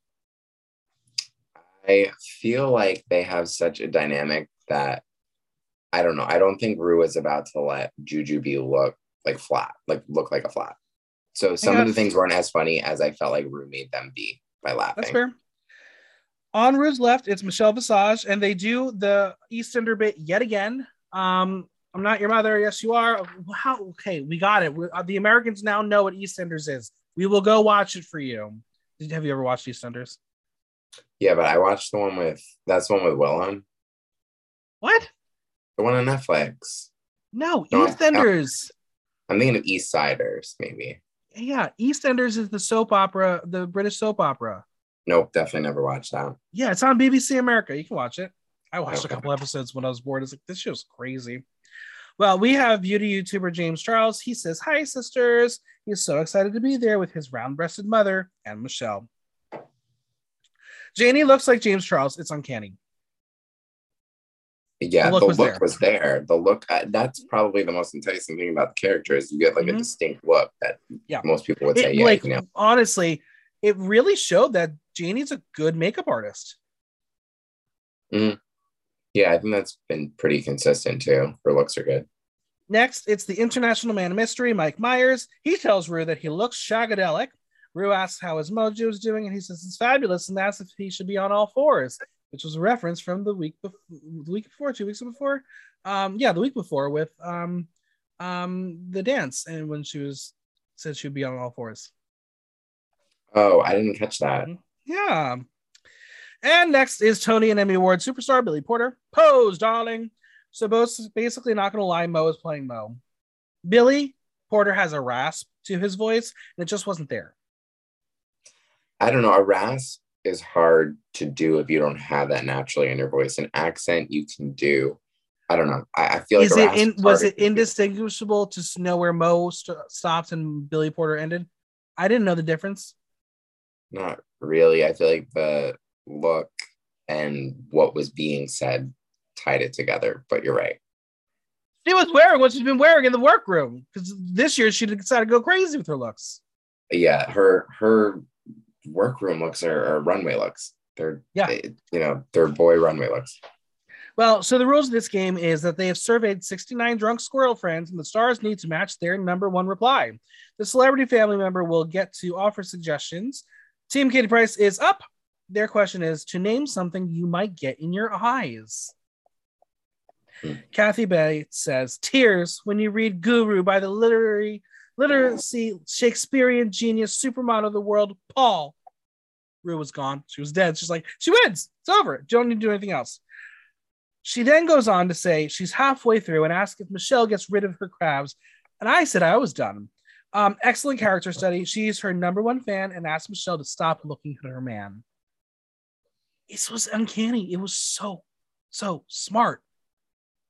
I feel like they have such a dynamic that I don't know. I don't think Ru is about to let Jujubee look like flat, like look like a flat. So some of the things weren't as funny as I felt like Ru made them be by laughing. That's fair. On Ru's left, it's Michelle Visage, and they do the EastEnder bit yet again. Um, I'm not your mother. Yes, you are. How? Okay, we got it. we uh, the Americans now know what EastEnders is. We will go watch it for you. Did, have you ever watched EastEnders? Yeah, but I watched the one with that's the one with Willem, What? the one on Netflix. No, No, EastEnders. I'm thinking of East Siders, maybe. Yeah, EastEnders is the soap opera, the British soap opera. Nope, definitely never watched that. Yeah, it's on BBC America. You can watch it. I watched a couple episodes when I was bored. It's like, this show's crazy. Well, we have beauty YouTuber James Charles. He says, Hi, sisters. He's so excited to be there with his round breasted mother and Michelle. Janey looks like James Charles. It's uncanny. Yeah, The the look look, was was, there. there. The look uh, that's probably the most enticing thing about the character is you get like Mhm. a distinct look that Yeah. most people would say, It, yeah, like, you know. honestly, it really showed that Janey's a good makeup artist. Yeah, I think that's been pretty consistent too. Her looks are good. Next, it's the international man of mystery, Mike Myers. He tells Ru that he looks shagadelic. Ru asks how his mojo is doing, and he says it's fabulous, and asks if he should be on all fours, which was a reference from the week before, the week before, two weeks before. Um, yeah, the week before with um, um, the dance, and when she was said she would be on all fours. Oh, I didn't catch that. Yeah. And next is Tony and Emmy Award superstar Billy Porter. Pose, darling. So both basically not gonna lie, Mo is playing Mo. Billy Porter has a rasp to his voice, and it just wasn't there. I don't know. A rasp is hard to do if you don't have that naturally in your voice. An accent you can do. I don't know. I, I feel like Is a it in, was it do. indistinguishable to know where Mo st- stopped and Billy Porter ended? I didn't know the difference. Not really. I feel like the look and what was being said tied it together. But you're right. She was wearing what she's been wearing in the workroom because this year she decided to go crazy with her looks. yeah her her workroom looks or, are runway looks they're Yeah. they- you know they're boy runway looks Well, so the rules of this game is that they have surveyed 69 drunk squirrel friends, and the stars need to match their number one reply. The celebrity family member will get to offer suggestions. Team Katie Price is up. Their question is to name something you might get in your eyes. Hmm. Kathy Bates says, Tears when you read Guru by the literary literacy Shakespearean genius supermodel of the world, Paul. Ru was gone. She was dead. She's like, she wins. It's over. You don't need to do anything else. She then goes on to say she's halfway through and asks if Michelle gets rid of her crabs. And I said I was done. Um, excellent character study. She's her number one fan and asked Michelle to stop looking at her man. This was uncanny. It was so, so smart.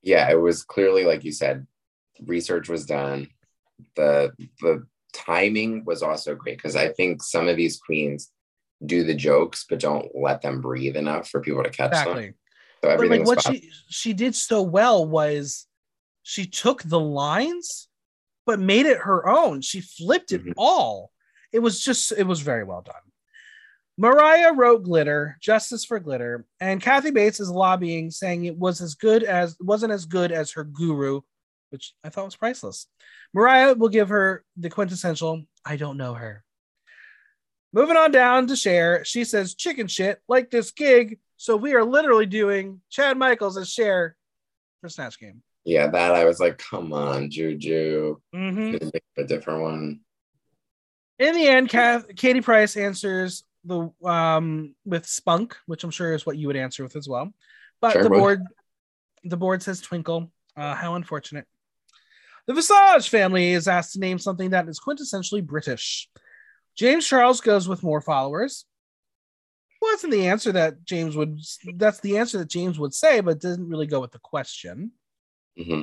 yeah it was clearly like you said research was done the the timing was also great because i think some of these queens do the jokes but don't let them breathe enough for people to catch them so But like what she she did so well was she took the lines, but made it her own. She flipped it Mhm. all. It was just, it was very well done. Mariah wrote Glitter, Justice for Glitter, and Kathy Bates is lobbying, saying it was as good as wasn't as good as her guru, which I thought was priceless. Mariah will give her the quintessential, I don't know her. Moving on down to Cher, she says chicken shit like this gig. So we are literally doing Chad Michaels as Cher for Snatch Game. Yeah, that I was like, come on, Juju. Mhm. Could've A different one. In the end, Kath, Katie Price answers the um with spunk, which I'm sure is what you would answer with as well. But Sure the would. board, the board says twinkle. Uh, how unfortunate. The Visage family is asked to name something that is quintessentially British. James Charles goes with more followers. Wasn't the answer that James would? That's the answer that James would say, but doesn't really go with the question. hmm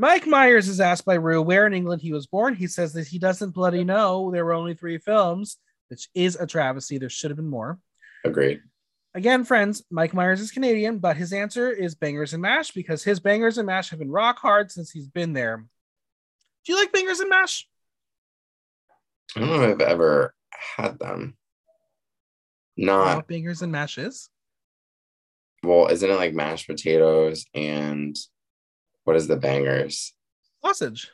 Mike Myers is asked by Ru where in England he was born. He says that he doesn't bloody know. There were only three films, which is a travesty. There should have been more. Agreed. Again, friends, Mike Myers is Canadian, but his answer is Bangers and Mash because his Bangers and Mash have been rock hard since he's been there. Do you like Bangers and Mash? I don't know if I've ever had them. Not Bangers and mashes. well, isn't it like mashed potatoes and what is the bangers? Sausage.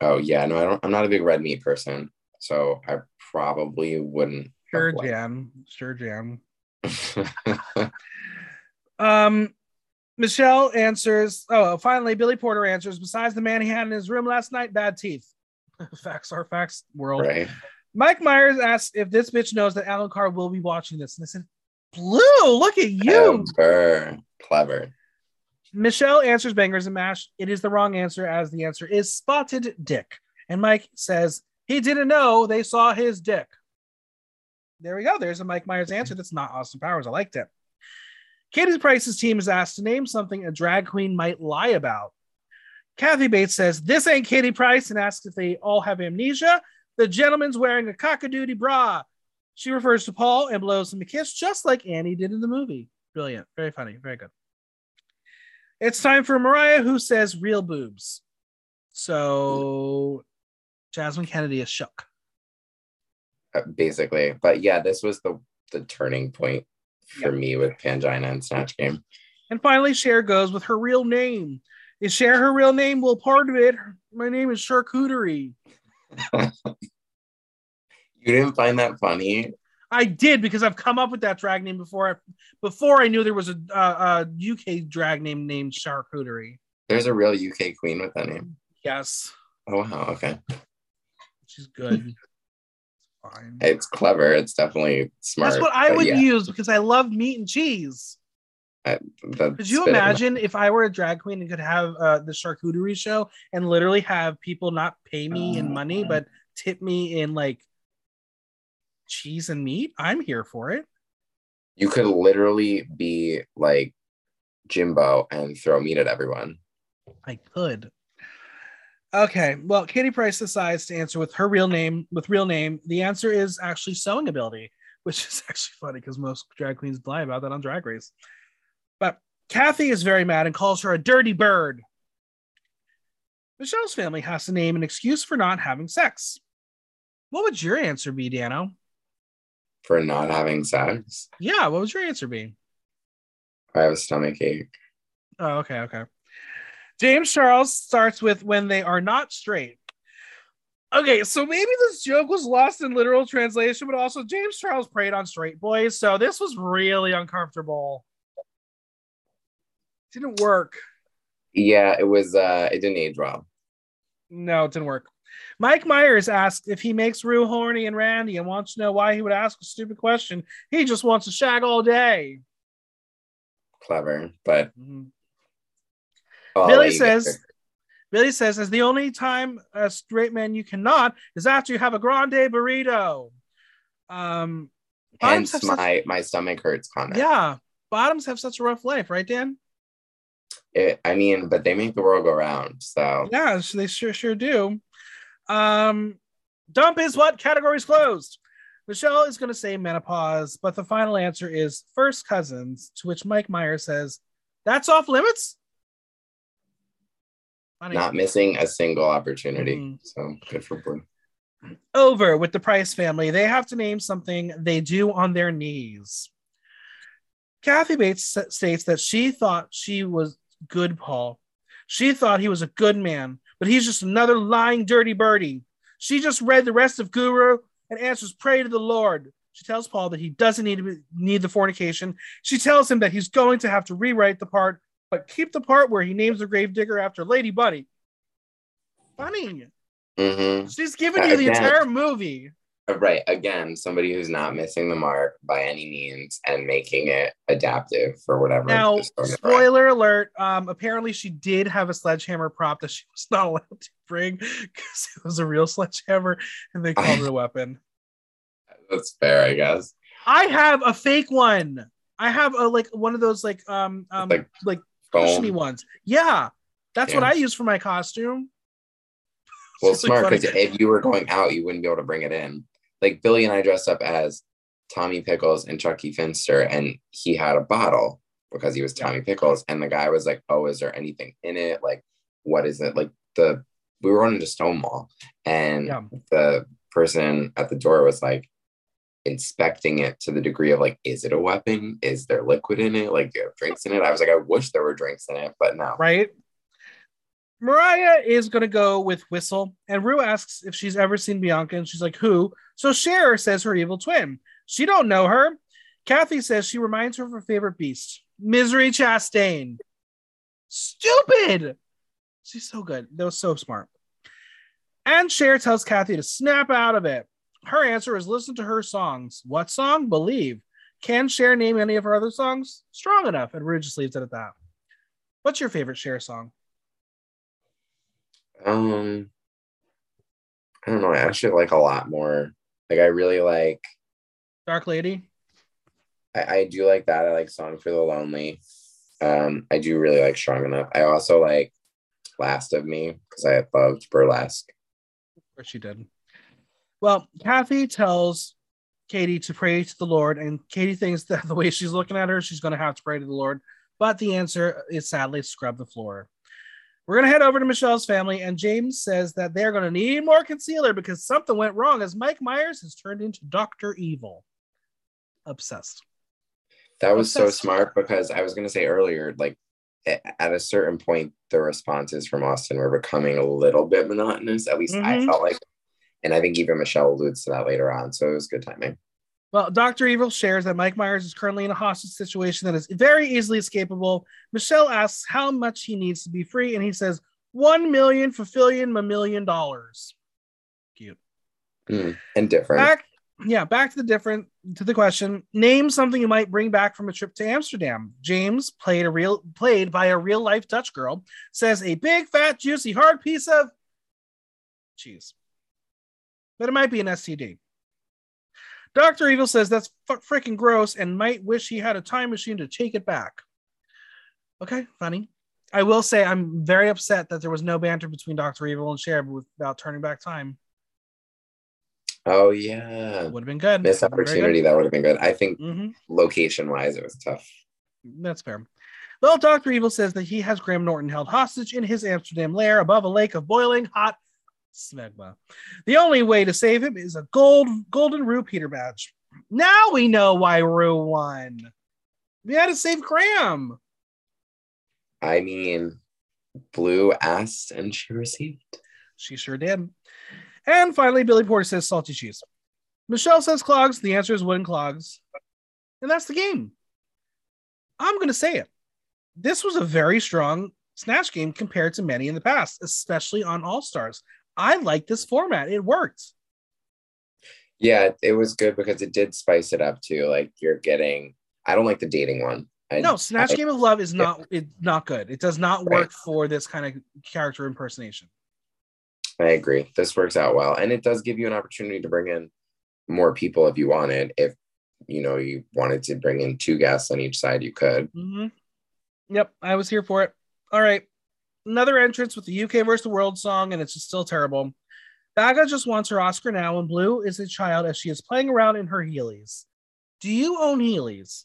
Oh yeah, no, I don't I'm not a big red meat person, so I probably wouldn't. Sure, Jan. Sure, liked- Um, Michelle answers. Oh, finally, Billy Porter answers. Besides the man he had in his room last night, bad teeth. facts are facts. World. right. Mike Myers asks if this bitch knows that Alan Carr will be watching this, and I said, "Blu, look at you." Clever. Clever. Michelle answers bangers and mash. It is the wrong answer, as the answer is spotted dick. And Mike says he didn't know they saw his dick. There we go. There's a Mike Myers answer. That's not Austin Powers. I liked it. Katie Price's team is asked to name something a drag queen might lie about. Kathy Bates says, This ain't Katie Price, and asks if they all have amnesia. The gentleman's wearing a cockadoodie bra. She refers to Paul and blows him a kiss, just like Annie did in the movie. Brilliant. Very funny. Very good. It's time for Mariah, who says real boobs. So Jasmine Kennedy is shook. Uh, Basically. But yeah, this was the the turning point for me with Pangina and Snatch Game. And finally, Cher goes with her real name. Is Cher her real name? Well, part of it, my name is Charcuterie. You didn't find that funny? I did because I've come up with that drag name before. I, before I knew there was a, uh, a UK drag name named Charcuterie. There's a real UK queen with that name. Yes, Oh wow, okay. she's good. Fine. It's clever. It's definitely smart. That's what I would yeah, use because I love meat and cheese. That's Could you imagine if I were a drag queen and could have uh, the charcuterie show and literally have people not pay me in money but tip me in like cheese and meat? I'm here for it. You could literally be like Jimbo and throw meat at everyone. I could. Okay, well, Katie Price decides to answer with her real name. With real name, the answer is actually sewing ability, which is actually funny because most drag queens lie about that on Drag Race. But Kathy is very mad and calls her a dirty bird. Michelle's family has to name an excuse for not having sex. What would your answer be, Dano? for not having sex. Yeah, what would your answer be? I have a stomach ache. Oh, okay, okay. James Charles starts with when they are not straight. Okay, so maybe this joke was lost in literal translation, but also James Charles preyed on straight boys, so this was really uncomfortable. Didn't work. Yeah, it was. uh It didn't age well. No, it didn't work. Mike Myers asked if he makes Ru horny and Randy and wants to know why he would ask a stupid question. He just wants to shag all day. Clever, but Mhm. Billy let you says, Billy says, "Is the only time a straight man you cannot is after you have a grande burrito. Um. Hence have such- my my stomach hurts comment. yeah, bottoms have such a rough life, right, Dan? It, I mean, but they make the world go round. So Yeah, they sure sure do. Um, dump is what? Categories closed. Michelle is going to say menopause, but the final answer is first cousins. To which Mike Myers says, "That's off limits." Funny. not missing a single opportunity. Mhm. So good for Blu. over with the Price family. They have to name something they do on their knees. Kathy Bates states that she thought she was good, Paul. She thought he was a good man, but he's just another lying, dirty birdie. She just read the rest of Guru and answers, "Pray to the Lord." She tells Paul that he doesn't need to be, need the fornication. She tells him that he's going to have to rewrite the part, but keep the part where he names the gravedigger after Lady Buddy. Funny. hmm She's giving you the entire movie. Right. Again, somebody who's not missing the mark by any means and making it adaptive for whatever. Now, the story is. spoiler alert. Um, apparently, she did have a sledgehammer prop that she was not allowed to bring because it was a real sledgehammer, and they called it a weapon. That's fair, I guess. I have a fake one. I have a like one of those like um um Like like, cushiony ones. Yeah, that's what I use for my costume. Well, It's smart because if you were going out, you wouldn't be able to bring it in. Like Billy and I dressed up as Tommy Pickles and Chucky Finster, and he had a bottle because he was Tommy Pickles, and the guy was like, "Oh, is there anything in it? Like, what is it? Like the we were running to Stonewall, and Yeah. the person at the door was like inspecting it to the degree of like, is it a weapon? Is there liquid in it? Like, do you have drinks in it? I was like, I wish there were drinks in it, but no. right? Mariah is going to go with Whistle, and Ru asks if she's ever seen Bianca, and she's like, "Who?" So Cher says her evil twin. She don't know her. Kathy says she reminds her of her favorite beast, Misery Chastain. Stupid. She's so good. That was so smart. And Cher tells Kathy to snap out of it. Her answer is listen to her songs. What song? Believe. Can Cher name any of her other songs? Strong enough. And Ru just leaves it at that. What's your favorite Cher song? Um, I don't know. I actually like a lot more. Like, I really like. Dark Lady. I, I do like that. I like "Song for the Lonely." Um, I do really like "Strong Enough." I also like "Last of Me" because I loved burlesque. Or she did. Well, Kathy tells Katie to pray to the Lord, and Katie thinks that the way she's looking at her, she's going to have to pray to the Lord. But the answer is sadly scrub the floor. We're going to head over to Michelle's family, and James says that they're going to need more concealer because something went wrong as Mike Myers has turned into Dr. Evil. Obsessed. That was so smart because I was going to say earlier, like at a certain point, the responses from Austin were becoming a little bit monotonous. At least I Mhm. felt like, and I think even Michelle alludes to that later on. So it was good timing. Well, Dr. Evil shares that Mike Myers is currently in a hostage situation that is very easily escapable. Michelle asks how much he needs to be free, and he says, one million fulfillion million dollars. Cute. Mm, and different. Back, yeah, back to the different to the question. Name something you might bring back from a trip to Amsterdam. James, played a real played by a real life Dutch girl, says a big fat juicy hard piece of cheese. But it might be an STD. Dr. Evil says that's f- freaking gross and might wish he had a time machine to take it back. Okay, funny. I will say I'm very upset that there was no banter between Dr. Evil and Cher without turning back time. oh yeah, Would have been good. missed opportunity. That would have been good. I think hmm location wise, it was tough. That's fair. Well, Dr. Evil says that he has Graham Norton held hostage in his Amsterdam lair above a lake of boiling hot smegma. The only way to save him is a gold golden Ru Peter badge. Now we know why Ru won. We had to save Graham. I mean, Blu asked and she received. She sure did. And finally, Billy Porter says salty cheese. Michelle says clogs. The answer is wooden clogs. And that's the game. I'm going to say it. This was a very strong Snatch game compared to many in the past, especially on All Stars. I like this format. It worked. Yeah, it was good because it did spice it up too. Like you're getting. I don't like the dating one. I, No, Snatch I- Game of Love is not it, not good. It does not Right. work for this kind of character impersonation. I agree. This works out well, and it does give you an opportunity to bring in more people if you wanted. If you know you wanted to bring in two guests on each side, you could. hmm Yep, I was here for it. All right, another entrance with the UK versus the World song, and it's just still terrible. Gaga just wants her Oscar now, and Blu is a child as she is playing around in her Heelys. Do you own Heelys?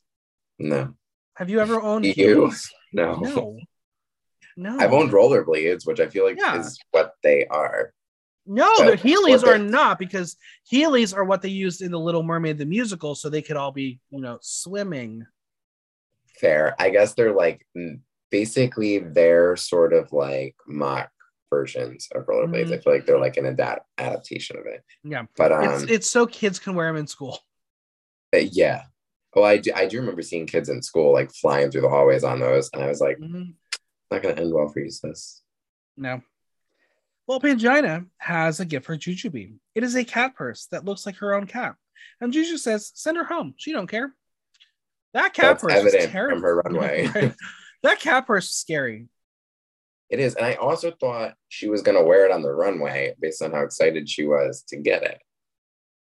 No, Have you ever owned You? Heelys? no. No. No, I've owned rollerblades, which I feel like Yeah. is what they are. no, the Heelys are not because Heelys are what they used in the Little Mermaid the musical, so they could all be, you know, swimming. Fair. I guess they're like basically they're sort of like mock versions of rollerblades. Mhm. I feel like they're like an adapt adaptation of it. Yeah, But um, it's it's so kids can wear them in school. but yeah. Well, I do, I do remember seeing kids in school like flying through the hallways on those, and I was like, Mhm. not gonna end well for you, sis. No. Well, Pangina has a gift for Jujubee. It is a cat purse that looks like her own cat. And Juju says, send her home. She don't care. That cat That's purse evident is terrible. from her runway. That cat purse is scary. It is, and I also thought she was gonna wear it on the runway based on how excited she was to get it.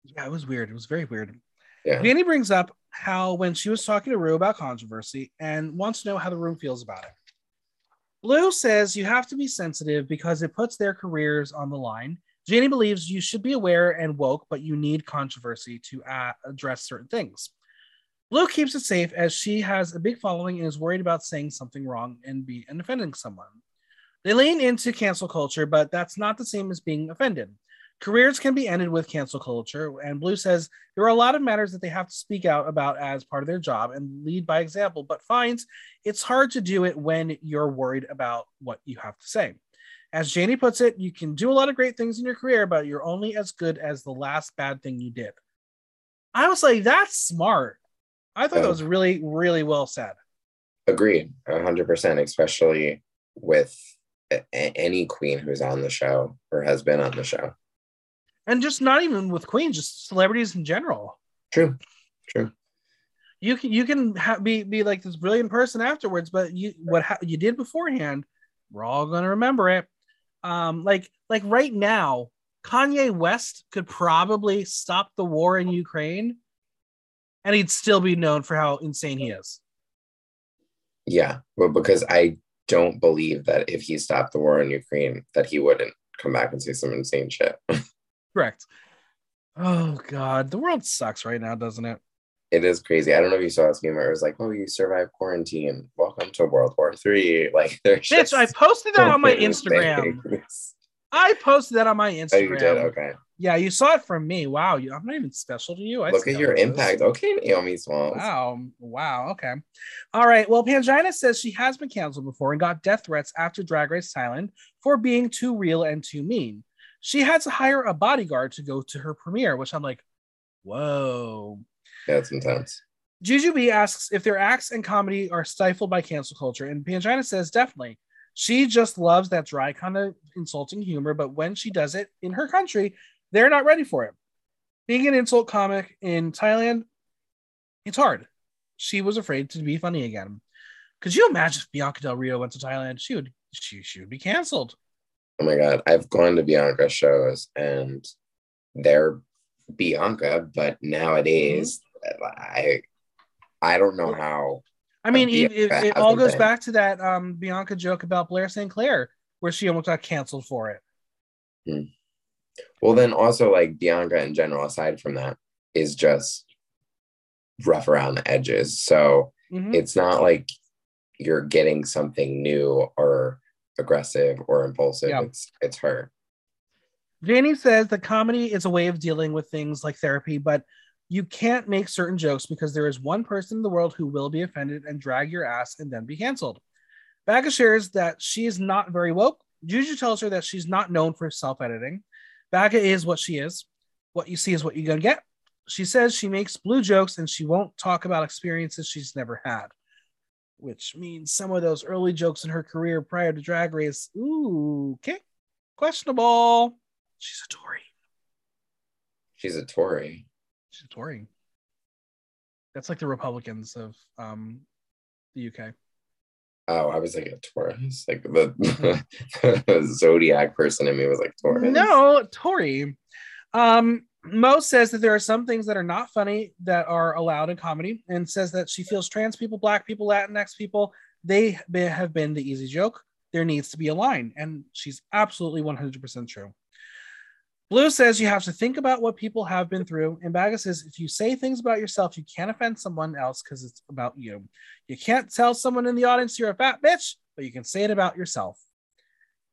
Yeah, it was weird. It was very weird. Yeah. Danny brings up how when she was talking to Ru about controversy and wants to know how the room feels about it. Blu says you have to be sensitive because it puts their careers on the line. Janey believes you should be aware and woke, but you need controversy to uh, address certain things. Blu keeps it safe as she has a big following and is worried about saying something wrong and be and offending someone. They lean into cancel culture, but that's not the same as being offended. Careers can be ended with cancel culture, and Blu says there are a lot of matters that they have to speak out about as part of their job and lead by example, but finds it's hard to do it when you're worried about what you have to say. As Janey puts it, you can do a lot of great things in your career, but you're only as good as the last bad thing you did. I was like, that's smart. I thought that was really, really well said. Agreed, hundred percent, especially with a- a- any queen who's on the show or has been on the show. And just not even with queens, just celebrities in general. True, true. you can you can ha- be be like this brilliant person afterwards, but you what ha- you did beforehand, we're all gonna remember it. Um, like like right now, Kanye West could probably stop the war in Ukraine, and he'd still be known for how insane he is. Yeah, but because I don't believe that if he stopped the war in Ukraine, that he wouldn't come back and say some insane shit. Correct. Oh God, the world sucks right now, doesn't it? It is crazy. I don't know if you saw this meme where it was like, "Oh, you survived quarantine. Welcome to World War Three. Like, there's Bitch, I posted that on my Instagram. things. I posted that on my Oh, Instagram. you did. Okay. Yeah, you saw it from me. Wow, you, I'm not even special to you. I Look at your impact. Okay, Naomi Smalls. Wow. Wow. Okay. All right. Well, Pangina says she has been canceled before and got death threats after Drag Race Thailand for being too real and too mean. She had to hire a bodyguard to go to her premiere, which I'm like, whoa. Yeah, it's intense. Jujubee asks if their acts and comedy are stifled by cancel culture, and Pangina says definitely. She just loves that dry kind of insulting humor, but when she does it in her country, they're not ready for it. Being an insult comic in Thailand, it's hard. She was afraid to be funny again. Could you imagine if Bianca Del Rio went to Thailand? She would she, she would be canceled. Oh my god, I've gone to Bianca shows and they're Bianca, but nowadays Mm-hmm. I I don't know how. I mean, it, it, it all goes been. back to that um, Bianca joke about Blair St. Clair, where she almost got canceled for it. Well, then also like Bianca in general, aside from that, is just rough around the edges. So Mhm. it's not like you're getting something new or aggressive or impulsive. Yeah. It's it's her. Janey says that comedy is a way of dealing with things like therapy, but you can't make certain jokes because there is one person in the world who will be offended and drag your ass and then be canceled. Becca shares that she is not very woke. Juju tells her that she's not known for self editing. Becca is what she is. What you see is what you're going to get. She says she makes blue jokes and she won't talk about experiences she's never had, which means some of those early jokes in her career prior to Drag Race, ooh, okay, questionable. She's a Tory. She's a Tory. She's a Tory. That's like the Republicans of um, the UK. Oh, I was like a Taurus. Like the, zodiac person in me was like Taurus. No, Tory. Um, Mo says that there are some things that are not funny that are allowed in comedy, and says that she feels trans people, black people, Latinx people, they have been the easy joke. There needs to be a line, and she's absolutely 100% true. Blu says you have to think about what people have been through, and Baga says if you say things about yourself, you can't offend someone else because it's about you. You can't tell someone in the audience you're a fat bitch, but you can say it about yourself.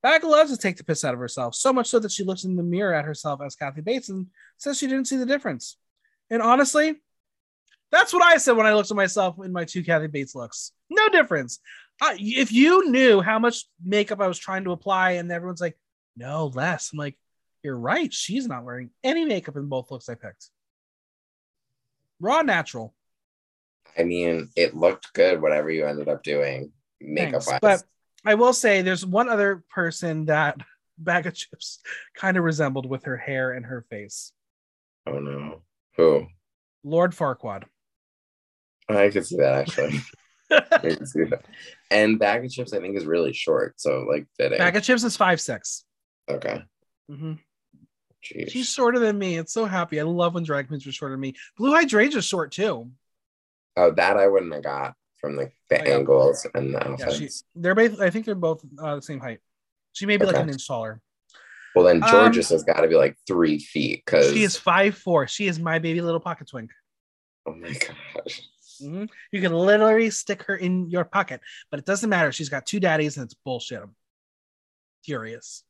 Becca loves to take the piss out of herself, so much so that she looks in the mirror at herself as Kathy Bates and says she didn't see the difference. And honestly, that's what I said when I looked at myself in my two Kathy Bates looks. No difference. Uh, if you knew how much makeup I was trying to apply, and everyone's like, no, less. I'm like, you're right. She's not wearing any makeup in both looks I picked. Raw natural. I mean, it looked good, whatever you ended up doing, makeup wise. But I will say there's one other person that Baga Chipz kind of resembled with her hair and her face. Oh no. Who? Lord Farquaad. I could see that actually. I can see that. And Baga Chipz, I think, is really short. So like fitting. Baga Chipz is five six. Okay. Mm-hmm. Jeez. She's shorter than me. It's so happy. I love when drag queens are shorter than me. Blu Hydrangea short too. Oh, that I wouldn't have got from the, the Oh, yeah. angles and the Yeah, she, they're both. I think they're both uh, the same height. She may be like an inch taller. well, then um, has got to be like three feet because She is five four. She is my baby little pocket twink. Oh my gosh. Mhm. You can literally stick her in your pocket, but it doesn't matter. She's got two daddies, and it's bullshit. I'm furious.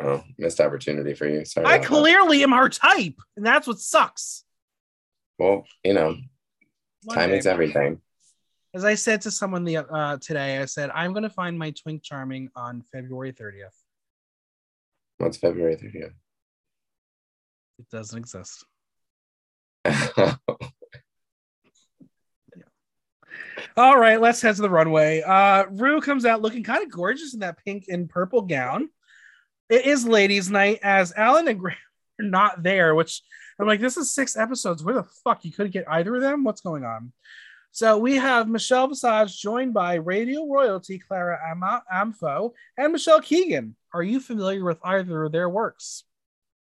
Oh, missed opportunity for you. Sorry. I about that. clearly am her type, and that's what sucks. Well, you know, One timing's day. everything. As I said to someone the uh, today, I said I'm going to find my twink charming on February 30th. What's February 30th? It doesn't exist. All right, let's head to the runway. Uh, Ru comes out looking kind of gorgeous in that pink and purple gown. It is ladies' night as Alan and Graham are not there, which I'm like, this is six episodes. Where the fuck you couldn't get either of them? What's going on? So we have Michelle Visage joined by radio royalty Clara Am- Amfo and Michelle Keegan. Are you familiar with either of their works?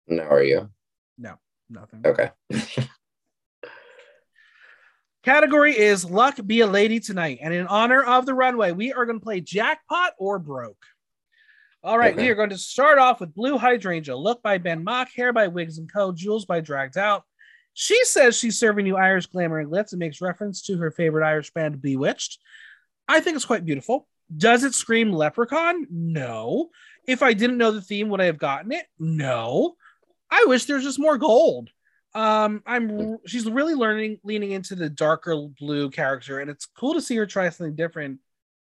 no, are you? No, nothing. Okay. Category is Luck Be a Lady Tonight. And in honor of the runway, we are going to play Jackpot or Broke. All right, Okay. we are going to start off with Blu Hydrangea. Look by Ben Mock, hair by Wigs and Co., Jewels by Dragged Out. She says she's serving you Irish glamour and glitz and makes reference to her favorite Irish band, B*Witched. I think it's quite beautiful. Does it scream leprechaun? No. If I didn't know the theme, would I have gotten it? No. I wish there's just more gold. Um, I'm she's really learning leaning into the darker blue character, and it's cool to see her try something different,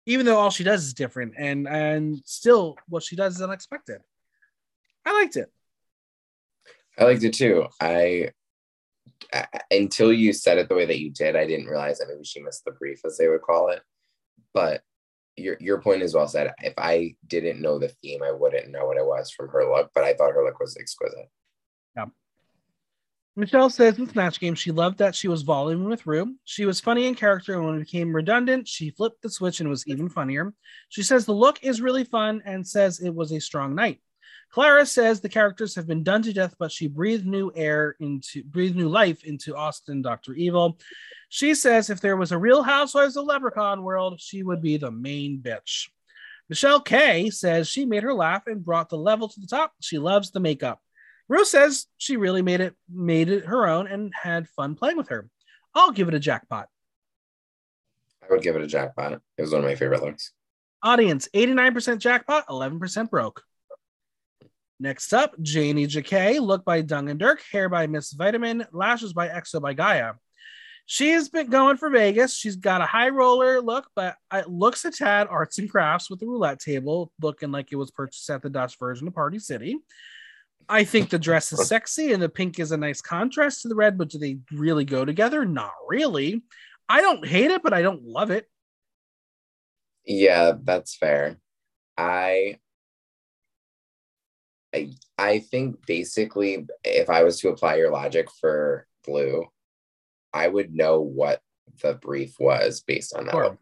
even though all she does is different, and and still what she does is unexpected. I liked it. I liked it too. I, until you said it the way that you did, I didn't realize that maybe she missed the brief, as they would call it. But your your point is well said. If I didn't know the theme, I wouldn't know what it was from her look. But I thought her look was exquisite. Michelle says in Snatch Game she loved that she was volume with Ru. She was funny in character, and when it became redundant, she flipped the switch and was even funnier. She says the look is really fun and says it was a strong night. Clara says the characters have been done to death, but she breathed new air into breathed new life into Austin Dr. Evil. She says if there was a real Housewives of Leprechaun world, she would be the main bitch. Michelle K says she made her laugh and brought the level to the top. She loves the makeup. Rue says she really made it made it her own and had fun playing with her. I'll give it a jackpot. I would give it a jackpot. It was one of my favorite looks. Audience 89% jackpot, 11% broke. Next up, Janey Jacké, look by Dung and Dirk, hair by Miss Vitamin, lashes by Exo by Gaia. She's been going for Vegas. She's got a high roller look, but it looks a tad arts and crafts with the roulette table, looking like it was purchased at the Dutch version of Party City. I think the dress is sexy and the pink is a nice contrast to the red, but do they really go together? Not really. I don't hate it, but I don't love it. Yeah, that's fair. I I, I think basically if I was to apply your logic for Blu, I would know what the brief was based on that Sure.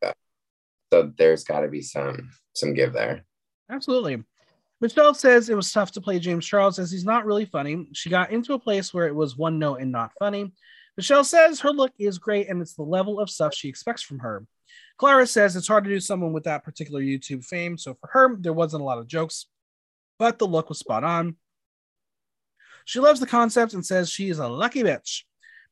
So there's gotta be some some give there. Absolutely. Michelle says it was tough to play James Charles as he's not really funny. She got into a place where it was one note and not funny. Michelle says her look is great and it's the level of stuff she expects from her. Clara says it's hard to do someone with that particular YouTube fame. So for her, there wasn't a lot of jokes, but the look was spot on. She loves the concept and says she is a lucky bitch.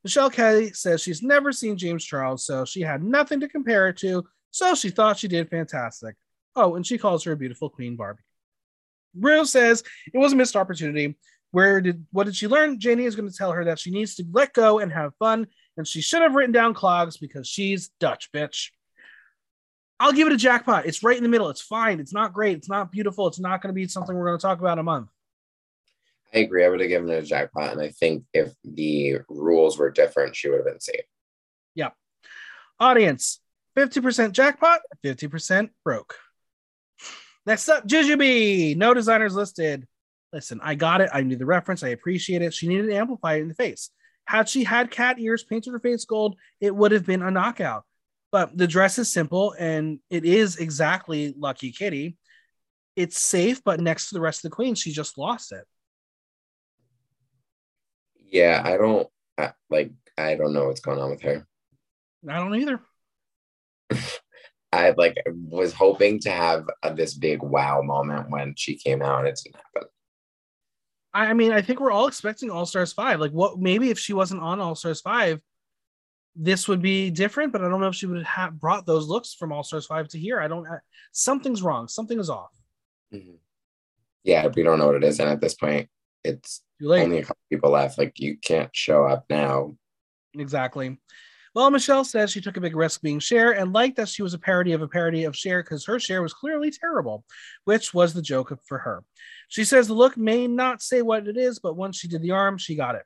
Michelle Kelly says she's never seen James Charles, so she had nothing to compare it to, so she thought she did fantastic. Oh, and she calls her a beautiful queen Barbie. Ru says it was a missed opportunity. Where did what did she learn? Janey is going to tell her that she needs to let go and have fun, and she should have written down clogs because she's Dutch, bitch. I'll give it a jackpot. It's right in the middle. It's fine. It's not great. It's not beautiful. It's not going to be something we're going to talk about in a month. I agree. I would have given it a jackpot, and I think if the rules were different, she would have been safe. Yeah. Audience, 50% jackpot, 50% broke. Next up, Jujubee. No designers listed. Listen, I got it. I knew the reference. I appreciate it. She needed to amplify it in the face. Had she had cat ears painted her face gold, it would have been a knockout. But the dress is simple and it is exactly Lucky Kitty. It's safe, but next to the rest of the queen, she just lost it. Yeah, I don't I, like. I don't know what's going on with her. I don't either. I like was hoping to have a, this big wow moment when she came out, and it didn't happen. I mean, I think we're all expecting All Stars five. Like, what? Maybe if she wasn't on All Stars five, this would be different. But I don't know if she would have brought those looks from All Stars five to here. I don't. Something's wrong. Something is off. Mm-hmm. Yeah, we don't know what it is, and at this point, it's only a couple people left. Like, you can't show up now. Exactly. Well, Michelle says she took a big risk being Cher and liked that she was a parody of a parody of Cher because her Cher was clearly terrible, which was the joke for her. She says the look may not say what it is, but once she did the arm, she got it.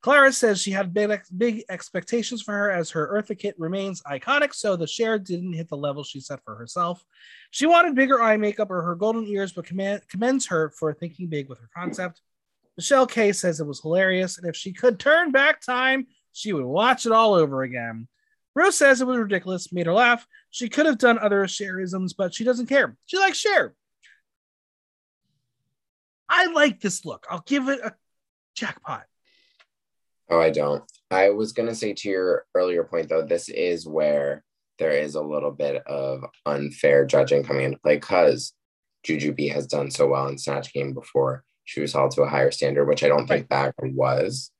Clara says she had big, big expectations for her as her Eartha Kitt remains iconic, so the Cher didn't hit the level she set for herself. She wanted bigger eye makeup or her golden ears, but commends her for thinking big with her concept. Michelle K says it was hilarious, and if she could turn back time, she would watch it all over again. Rose says it was ridiculous, made her laugh. She could have done other Cherisms, but she doesn't care. She likes Cher. I like this look. I'll give it a jackpot. Oh, I don't. I was going to say to your earlier point, though, this is where there is a little bit of unfair judging coming into play because Jujubee has done so well in Snatch Game before. She was held to a higher standard, which I don't think that was.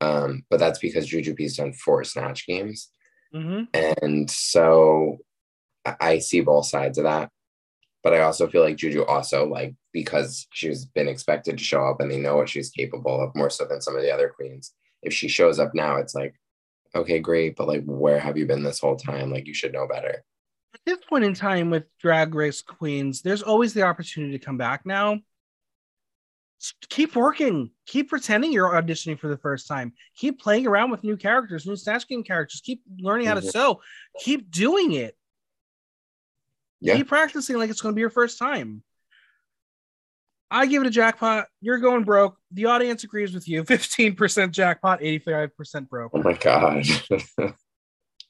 Um, but that's because Jujubee's done four Snatch Games. Mm-hmm. And so I see both sides of that. But I also feel like Juju also, like, because she's been expected to show up and they know what she's capable of more so than some of the other queens. If she shows up now, it's like, okay, great, but like, where have you been this whole time? Like, you should know better. At this point in time with Drag Race Queens, there's always the opportunity to come back now. Keep working. Keep pretending you're auditioning for the first time. Keep playing around with new characters, new Snatch Game characters. Keep learning how to mm-hmm. sew. Keep doing it. Yeah. Keep practicing like it's going to be your first time. I give it a jackpot. You're going broke. The audience agrees with you. 15% jackpot, 85% broke. Oh my God.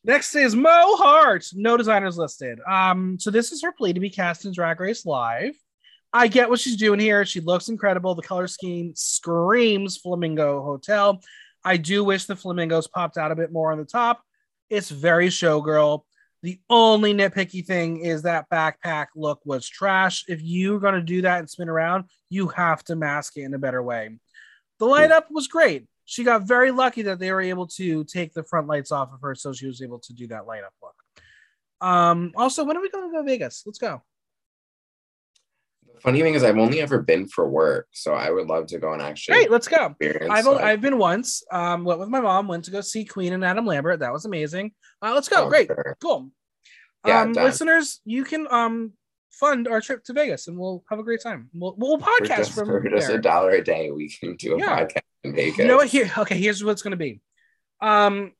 Next is Mo Heart. No designers listed. Um, so this is her plea to be cast in Drag Race Live. I get what she's doing here. She looks incredible. The color scheme screams Flamingo Hotel. I do wish the flamingos popped out a bit more on the top. It's very showgirl. The only nitpicky thing is that backpack look was trash. If you're going to do that and spin around, you have to mask it in a better way. The light up was great. She got very lucky that they were able to take the front lights off of her, so she was able to do that light up look. Um, also, when are we going to go to Vegas? Let's go. Funny thing is, I've only ever been for work, so I would love to go and actually. Great, let's go. I've only, I've been once. Um, went with my mom. Went to go see Queen and Adam Lambert. That was amazing. Uh, let's go. Oh, Great, sure. cool. Yeah, um, listeners, you can um fund our trip to Vegas, and we'll have a great time. We'll we'll podcast for just, from for just there. a dollar a day. We can do a yeah. podcast in Vegas. You know what? Here, okay. Here's what's going to be. Um,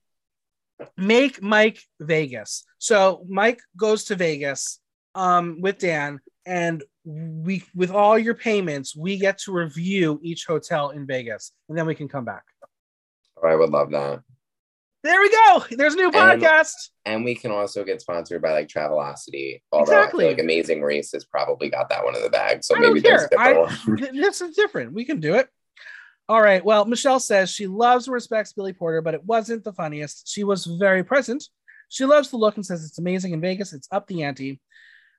make Mike Vegas. So Mike goes to Vegas um with Dan, and we with all your payments, we get to review each hotel in Vegas, and then we can come back. Oh, I would love that. There we go. There's a new podcast. And, and we can also get sponsored by like Travelocity. Although exactly. I feel like Amazing Race has probably got that one in the bag. So I maybe different this is different. We can do it. All right. Well, Michelle says she loves and respects Billy Porter, but it wasn't the funniest. She was very present. She loves the look and says it's amazing in Vegas. It's up the ante.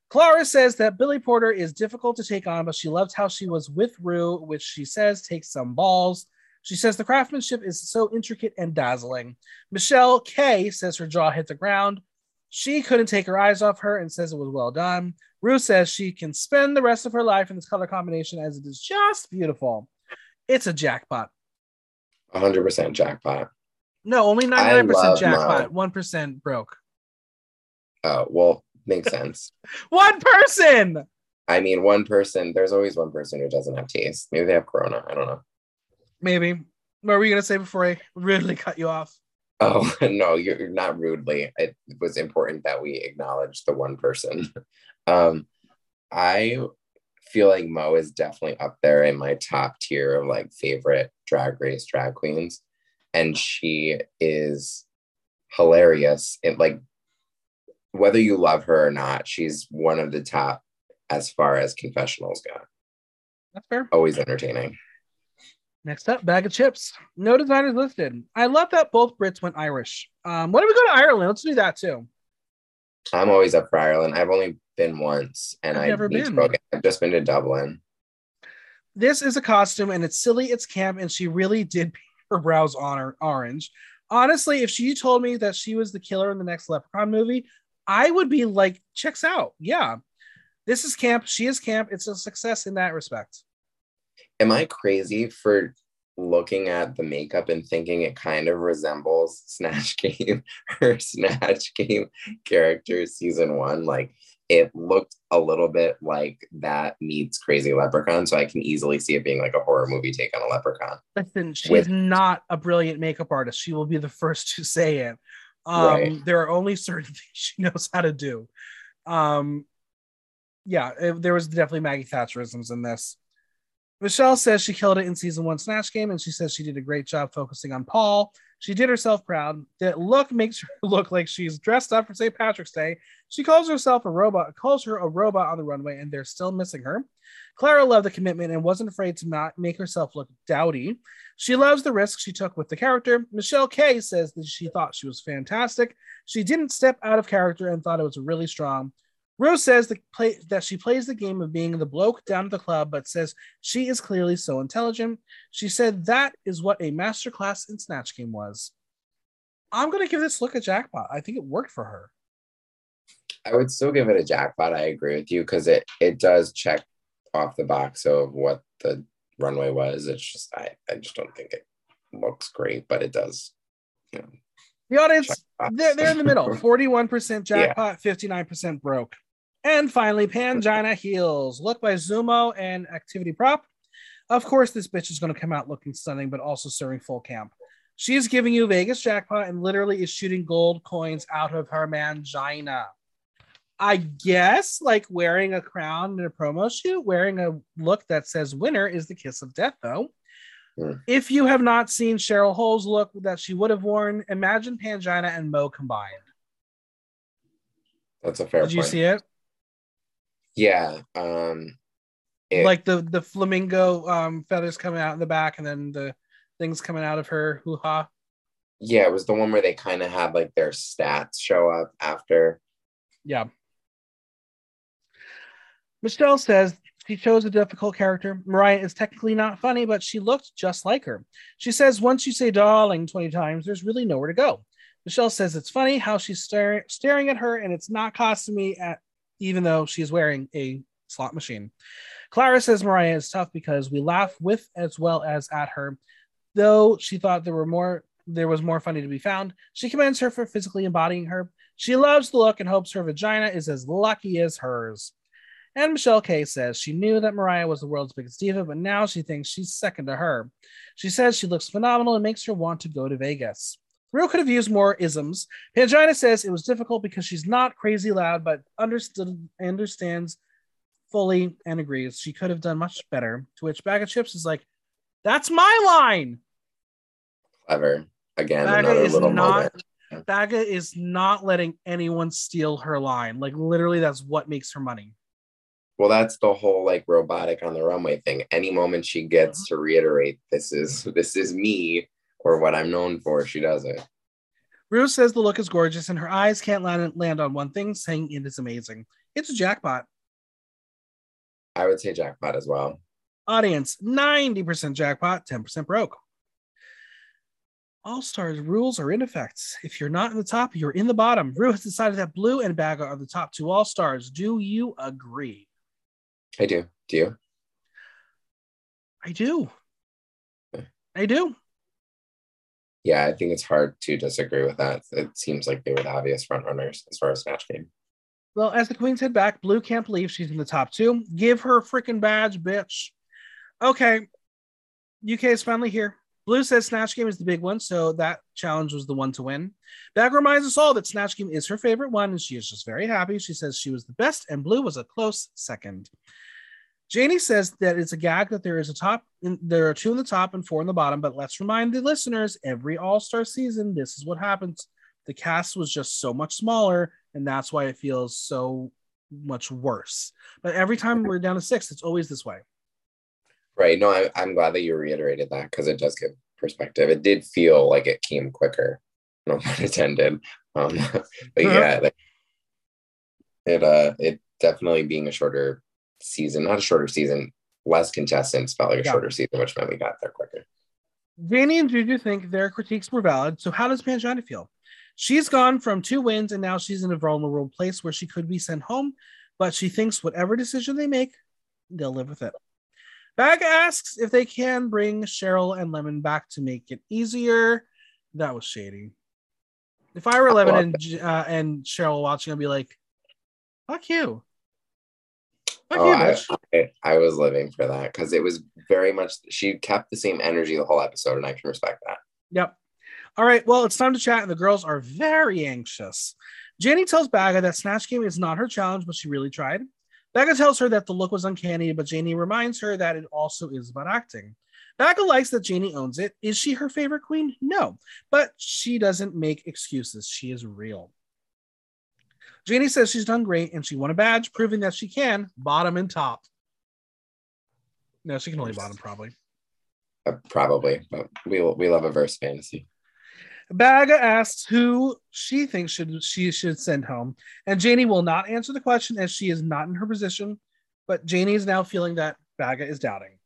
Clara says that Billy Porter is difficult to take on, but she loved how she was with Ru, which she says takes some balls. She says the craftsmanship is so intricate and dazzling. Michelle K says her jaw hit the ground. She couldn't take her eyes off her and says it was well done. Ru says she can spend the rest of her life in this color combination as it is just beautiful. It's a jackpot. 100% jackpot. No, only 99% love jackpot, 1% broke. Oh, well, makes sense. One person! I mean, one person, there's always one person who doesn't have taste. Maybe they have corona. I don't know. Maybe. What were you going to say before I rudely cut you off? Oh, no, you're not rudely. It was important that we acknowledge the one person. Um, I feel like Mo is definitely up there in my top tier of like favorite drag race drag queens. And she is hilarious. It like, whether you love her or not, she's one of the top as far as confessionals go. That's fair. Always entertaining. Next up, Baga Chipz. No designers listed. I love that both Brits went Irish. Um, when do we go to Ireland? Let's do that too. I'm always up for Ireland. I've only been once, and I've I never been. I've just been to Dublin. This is a costume and it's silly, it's camp, and she really did paint her brows on her orange. Honestly, if she told me that she was the killer in the next Leprechaun movie, I would be like, checks out. Yeah. This is camp. She is camp. It's a success in that respect. Am I crazy for looking at the makeup and thinking it kind of resembles Snatch Game, her Snatch Game character season one? Like it looked a little bit like that meets Crazy Leprechaun, so I can easily see it being like a horror movie take on a leprechaun. Listen, she's With- not a brilliant makeup artist. She will be the first to say it. Um, Right. There are only certain things she knows how to do. Um, yeah, it- there was definitely Maggie Thatcherisms in this. Michelle says she killed it in season one Snatch Game, and she says she did a great job focusing on Paul. She did herself proud. That look makes her look like she's dressed up for St. Patrick's Day. She calls herself a robot, calls her a robot on the runway, and they're still missing her. Clara loved the commitment and wasn't afraid to not make herself look dowdy. She loves the risk she took with the character. Michelle Kay says that she thought she was fantastic. She didn't step out of character and thought it was really strong. Rose says that, play, that she plays the game of being the bloke down at the club, but says she is clearly so intelligent. She said that is what a masterclass in Snatch Game was. I'm going to give this look a jackpot. I think it worked for her. I would still give it a jackpot. I agree with you because it it does check off the box of what the runway was. It's just I I just don't think it looks great, but it does. You know, The audience, check the box. they're, they're in the middle 41% jackpot, 59% broke. And finally, Pangina Heels, look by Zumo and Activity Prop. Of course, this bitch is going to come out looking stunning, but also serving full camp. She is giving you Vegas jackpot and literally is shooting gold coins out of her mangina. I guess like wearing a crown in a promo shoot, wearing a look that says winner is the kiss of death, though. If you have not seen Cheryl Hole's look that she would have worn, imagine Pangina and Mo combined. That's a fair Did you see it? Yeah. Um it- Like the the flamingo um, feathers coming out in the back, and then the things coming out of her hoo ha. yeah, it was the one where they kind of had like their stats show up after. Yeah. Michelle says she chose a difficult character. Mariah is technically not funny, but she looked just like her. She says once you say darling 20 times, there's really nowhere to go. Michelle says it's funny how she's staring staring at her and it's not costing me at even though she's wearing a slot machine. Clara says Mariah is tough because we laugh with as well as at her. Though she thought there were more there was more funny to be found. She commends her for physically embodying her. She loves the look and hopes her vagina is as lucky as hers. And Michelle Kay says she knew that Mariah was the world's biggest diva, but now she thinks she's second to her. She says she looks phenomenal and makes her want to go to Vegas. Real could have used more isms. Pangina says it was difficult because she's not crazy loud, but understood understands fully and agrees she could have done much better. To which Baga Chipz is like, "That's my line." Clever. Again, Baga another is little not- moment. Baga is not letting anyone steal her line. Like literally, that's what makes her money. Well, that's the whole like robotic on the runway thing. Any moment she gets uh-huh. to reiterate this is this is me or what I'm known for, she does it. Ru says the look is gorgeous and her eyes can't land, land on one thing, saying it is amazing. It's a jackpot. I would say jackpot as well. Audience 90% jackpot, 10% broke. All Stars rules are in effect. If you're not in the top, you're in the bottom. Ru has decided that Blu and Baga are the top two All Stars. Do you agree? I do. Do you? I do. I do. Yeah, I think it's hard to disagree with that. It seems like they were the obvious front runners as far as Snatch Game. Well, as the Queens head back, Blu can't believe she's in the top two. Give her a freaking badge, bitch. Okay. UK is finally here. Blu says Snatch Game is the big one, so that challenge was the one to win. Bag reminds us all that Snatch Game is her favorite one, and she is just very happy. She says she was the best, and Blu was a close second. Janey says that it's a gag that there is a top, there are two in the top and four in the bottom. But let's remind the listeners: every All Star season, this is what happens. The cast was just so much smaller, and that's why it feels so much worse. But every time we're down to six, it's always this way. Right. No, I, I'm glad that you reiterated that because it does give perspective. It did feel like it came quicker, no pun intended. Um, but uh-huh. yeah, like, it uh, it definitely being a shorter season, not a shorter season, less contestants felt like a yeah. shorter season, which meant we got there quicker. Danny and Juju think their critiques were valid. So how does Pangina feel? She's gone from two wins and now she's in a vulnerable place where she could be sent home, but she thinks whatever decision they make, they'll live with it. Bag asks if they can bring Cheryl and Lemon back to make it easier. That was shady. If I were Lemon and uh, and Cheryl watching, I'd be like, "Fuck you." Oh, I, I, I was living for that because it was very much. She kept the same energy the whole episode, and I can respect that. Yep. All right. Well, it's time to chat, and the girls are very anxious. Jenny tells Baga that Snatch Game is not her challenge, but she really tried. Baga tells her that the look was uncanny, but Janey reminds her that it also is about acting. Baga likes that Janey owns it. Is she her favorite queen? No, but she doesn't make excuses. She is real. Janey says she's done great and she won a badge, proving that she can bottom and top. No, she can only bottom probably. Uh, probably, but we we love a verse fantasy. Baga asks who she thinks should she should send home, and Janey will not answer the question as she is not in her position. But Janey is now feeling that Baga is doubting.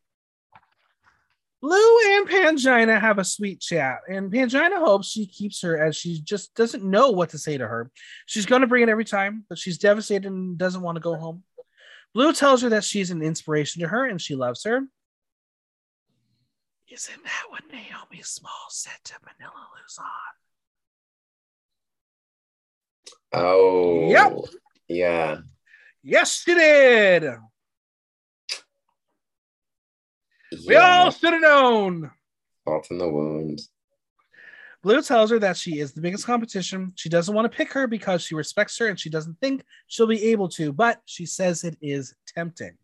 Blu and Pangina have a sweet chat, and Pangina hopes she keeps her as she just doesn't know what to say to her. She's going to bring it every time, but she's devastated and doesn't want to go home. Blu tells her that she's an inspiration to her and she loves her. Isn't that what Naomi Small said to Manila Luzon? Oh, yep. Yeah. Yes, she did. Yeah. We all should have known. Fault in the wound. Blu tells her that she is the biggest competition. She doesn't want to pick her because she respects her and she doesn't think she'll be able to, but she says it is tempting.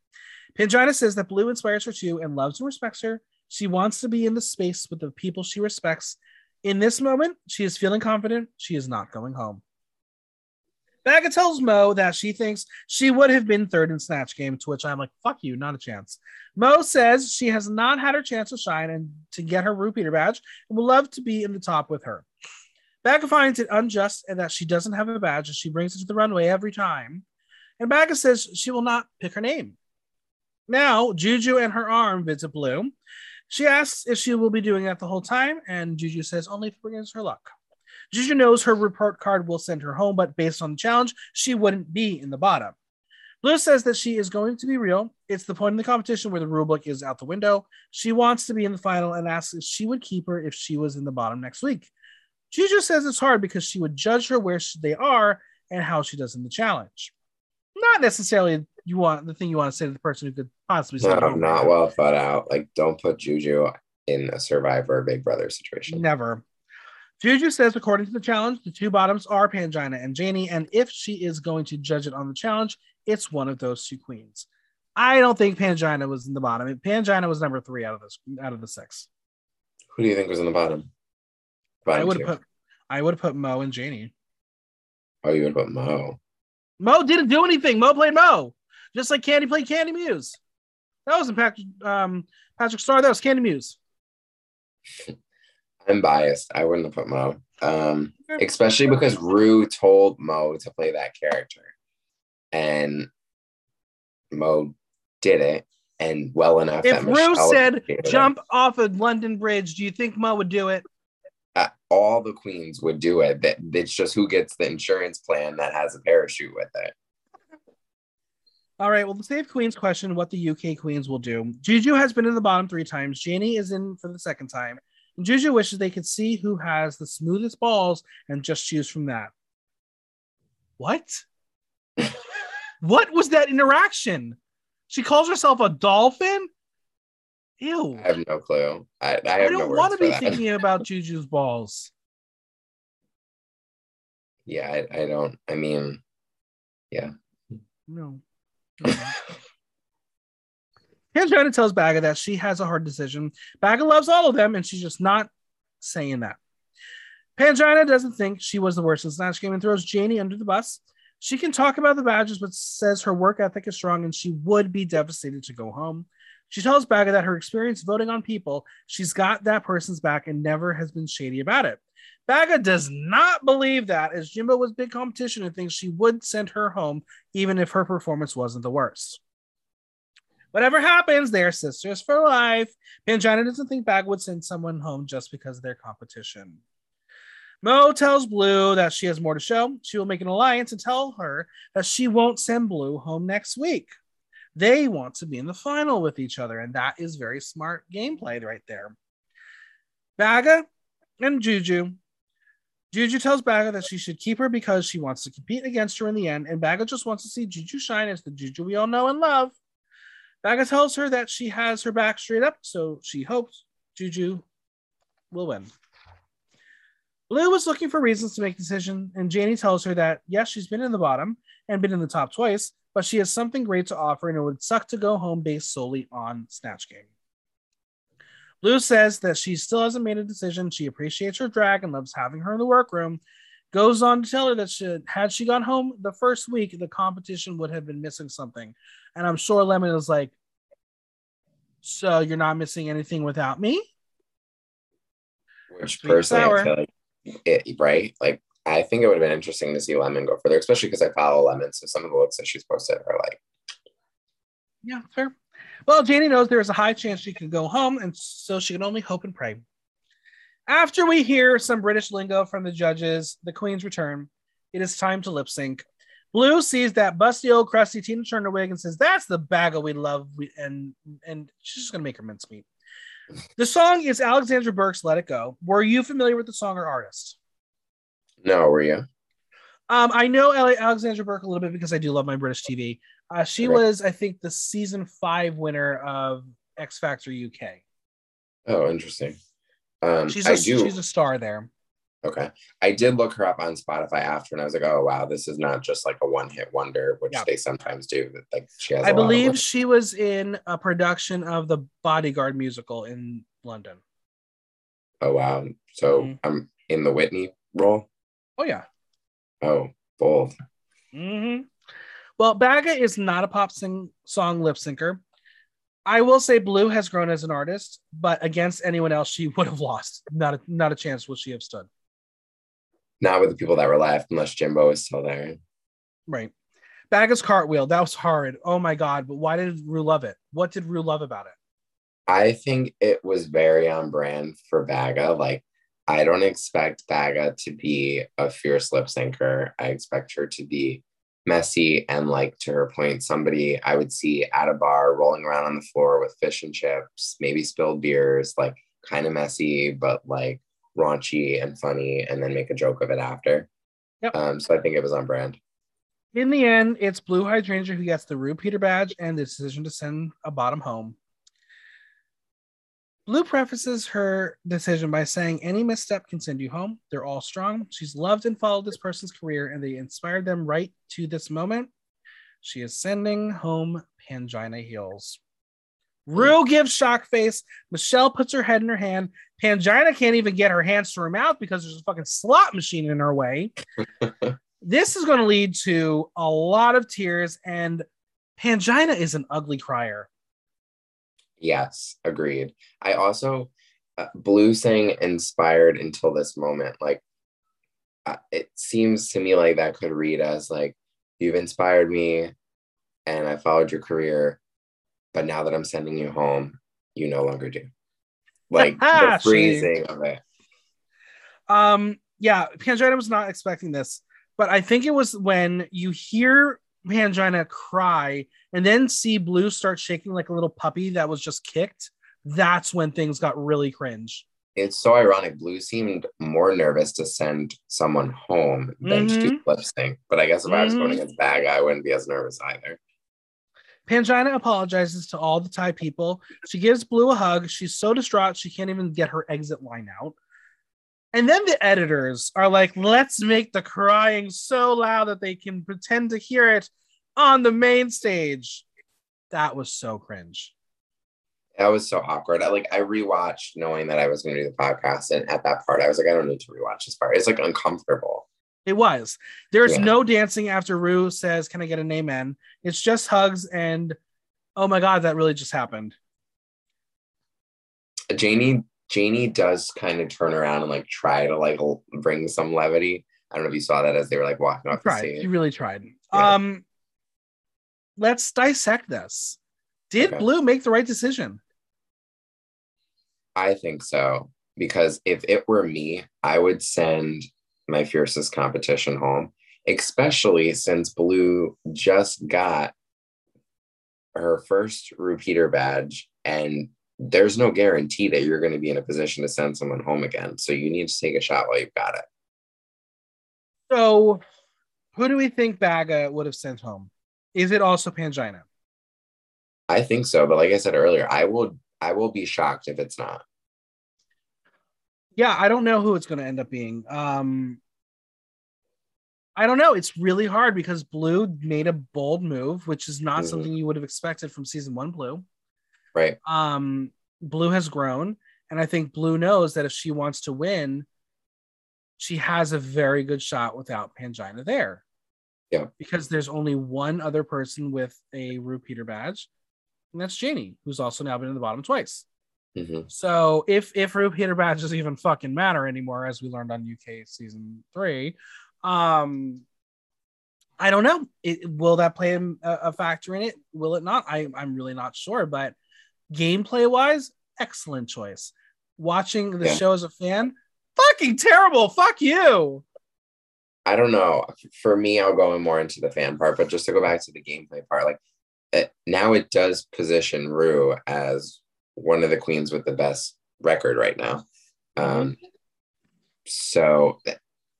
Pangina says that Blu inspires her too and loves and respects her. She wants to be in the space with the people she respects. In this moment, she is feeling confident. She is not going home. Baga tells Mo that she thinks she would have been third in Snatch Game, to which I'm like, fuck you, not a chance. Mo says she has not had her chance to shine and to get her repeater badge and would love to be in the top with her. Baga finds it unjust and that she doesn't have a badge and she brings it to the runway every time. And Baga says she will not pick her name. Now, Juju and her arm visit Blu. She asks if she will be doing that the whole time, and Juju says only if it brings her luck. Juju knows her report card will send her home, but based on the challenge, she wouldn't be in the bottom. Blu says that she is going to be real. It's the point in the competition where the rulebook is out the window. She wants to be in the final and asks if she would keep her if she was in the bottom next week. Juju says it's hard because she would judge her where they are and how she does in the challenge. Not necessarily you want the thing you want to say to the person who could possibly say no, not well thought out. Like, don't put Juju in a Survivor Big Brother situation. Never. Juju says, according to the challenge, the two bottoms are Pangina and Janey, and if she is going to judge it on the challenge, it's one of those two queens. I don't think Pangina was in the bottom. Pangina was number three out of this out of the six. Who do you think was in the bottom? bottom I would have put I would have put Mo and Janey. Oh, you would put Mo. Mo didn't do anything. Mo played Mo, just like Candy played Kandy Muse. That wasn't Patrick um, Patrick Star. That was Kandy Muse. I'm biased. I wouldn't have put Mo, um, especially because Ru told Mo to play that character, and Mo did it, and well enough. If Ru said jump off a London Bridge, do you think Mo would do it? uh, all the queens would do it. That it's just who gets the insurance plan that has a parachute with it. All right. Well, the Save Queens question what the UK Queens will do. Juju has been in the bottom three times. Janey is in for the second time. Juju wishes they could see who has the smoothest balls and just choose from that. What? what was that interaction? She calls herself a dolphin? Ew. I have no clue. I, I, I don't no want to be that. thinking about Juju's balls. Yeah, I, I don't. I mean, yeah. No. No. Pangina tells Baga that she has a hard decision. Baga loves all of them, and she's just not saying that. Pangina doesn't think she was the worst in Snatch Game and throws Janey under the bus. She can talk about the badges, but says her work ethic is strong and she would be devastated to go home. She tells Baga that her experience voting on people, she's got that person's back and never has been shady about it. Baga does not believe that, as Jimbo was big competition and thinks she would send her home even if her performance wasn't the worst. Whatever happens, they're sisters for life. Pangina doesn't think Bag would send someone home just because of their competition. Mo tells Blu that she has more to show. She will make an alliance and tell her that she won't send Blu home next week. They want to be in the final with each other, and that is very smart gameplay right there. Baga and Juju. Juju tells Baga that she should keep her because she wants to compete against her in the end, and Baga just wants to see Juju shine as the Juju we all know and love. Baga tells her that she has her back straight up, so she hopes Juju will win. Blu was looking for reasons to make a decision, and Janey tells her that yes, she's been in the bottom and been in the top twice, but she has something great to offer, and it would suck to go home based solely on Snatch Game. Blu says that she still hasn't made a decision. She appreciates her drag and loves having her in the workroom. Goes on to tell her that she, had she gone home the first week, the competition would have been missing something. And I'm sure Lemon is like, So you're not missing anything without me? Which personally. I feel like, it, right? Like, I think it would have been interesting to see Lemon go further, especially because I follow Lemon. So some of the looks that she's posted are like, Yeah, fair. Well, Janey knows there is a high chance she could go home, and so she can only hope and pray. After we hear some British lingo from the judges, the Queen's return, it is time to lip sync. Blu sees that busty old crusty Tina Turner wig and says, "That's the bagel we love," we, and and she's just gonna make her mincemeat. The song is Alexandra Burke's "Let It Go." Were you familiar with the song or artist? no, were you? Um, I know Alexandra Burke a little bit because I do love my British TV. Uh, she Okay. was, I think, the season five winner of X Factor UK. Oh, interesting. Um, She's I a, do. she's a star there. Okay. I did look her up on Spotify after, and I was like, oh, wow, this is not just like a one hit wonder, which Yeah. they sometimes do. That Like, she has I a lot of believe she was in a production of the Bodyguard musical in London. Oh, wow. So Mhm. I'm in the Whitney role. Oh yeah. Oh, bold. hmm Well, Baga is not a pop sing song lip syncer. I will say Blu has grown as an artist, but against anyone else, she would have lost. Not a, not a chance would she have stood. Not with the people that were left, unless Jimbo is still there. Right. Baga's cartwheel, that was hard. Oh my god! But why did Ru love it? What did Ru love about it? I think it was very on brand for Baga. Like, I don't expect Baga to be a fierce lip syncer. I expect her to be messy and, like, to her point, somebody I would see at a bar rolling around on the floor with fish and chips, maybe spilled beers, like, kind of messy, but like raunchy and funny, and then make a joke of it after. Yep. Um, so I think it was on brand. In the end, it's Blu Hydrangea who gets the RuPeter badge and the decision to send a bottom home. Blu prefaces her decision by saying any misstep can send you home. They're all strong. She's loved and followed this person's career, and they inspired them right to this moment. She is sending home Pangina Heels. Ru gives shock face. Michelle puts her head in her hand. Pangina can't even get her hands to her mouth because there's a fucking slot machine in her way. this is going to lead to a lot of tears, and Pangina is an ugly crier. Yes, agreed. I also uh, Blu saying inspired until this moment. Like uh, it seems to me like that could read as like you've inspired me and I followed your career, but now that I'm sending you home, you no longer do. Like the phrasing of it. Um, yeah, Pangina was not expecting this, but I think it was when you hear Pangina cry and then see Blu start shaking like a little puppy that was just kicked. That's when things got really cringe. It's so ironic. Blu seemed more nervous to send someone home than to Mhm. do lip sync. But I guess if I was going Mhm. against Bag, I wouldn't be as nervous either. Pangina apologizes to all the Thai people. She gives Blue a hug. She's so distraught she can't even get her exit line out. And then the editors are like, let's make the crying so loud that they can pretend to hear it on the main stage. That was so cringe. That was so awkward. I like I rewatched knowing that I was going to do the podcast, and at that part, I was like, I don't need to rewatch this part. It's like uncomfortable. It was. There's Yeah. no dancing after Ru says, Can I get an amen? It's just hugs and oh my god, that really just happened. Janey Janey does kind of turn around and like try to like l- bring some levity. I don't know if you saw that as they were like walking off the Tried. He stage. really tried. Yeah. Um let's dissect this. Did Okay. Blu make the right decision? I think so because if it were me, I would send my fiercest competition home, especially since Blu just got her first repeater badge and there's no guarantee that you're going to be in a position to send someone home again. So you need to take a shot while you've got it. So who do we think Baga would have sent home? Is it also Pangina? I think so, but like I said earlier, I will I will be shocked if it's not. Yeah, I don't know who it's going to end up being. Um, I don't know. It's really hard because Blu made a bold move, which is not Mhm. something you would have expected from season one. Blu, Right. um, Blu has grown, and I think Blu knows that if she wants to win, she has a very good shot without Pangina there. Yeah. because there's only one other person with a RuPeter badge, and that's Janey, who's also now been in the bottom twice. hmm So if if RuPeter badges even fucking matter anymore, as we learned on UK season three, um, I don't know. It, will that play a, a factor in it? Will it not? I I'm really not sure. But gameplay wise, excellent choice. Watching the Yeah. show as a fan, fucking terrible. Fuck you. I don't know. For me, I'll go in more into the fan part, but just to go back to the gameplay part, like it, now it does position Rue as one of the queens with the best record right now. Um, so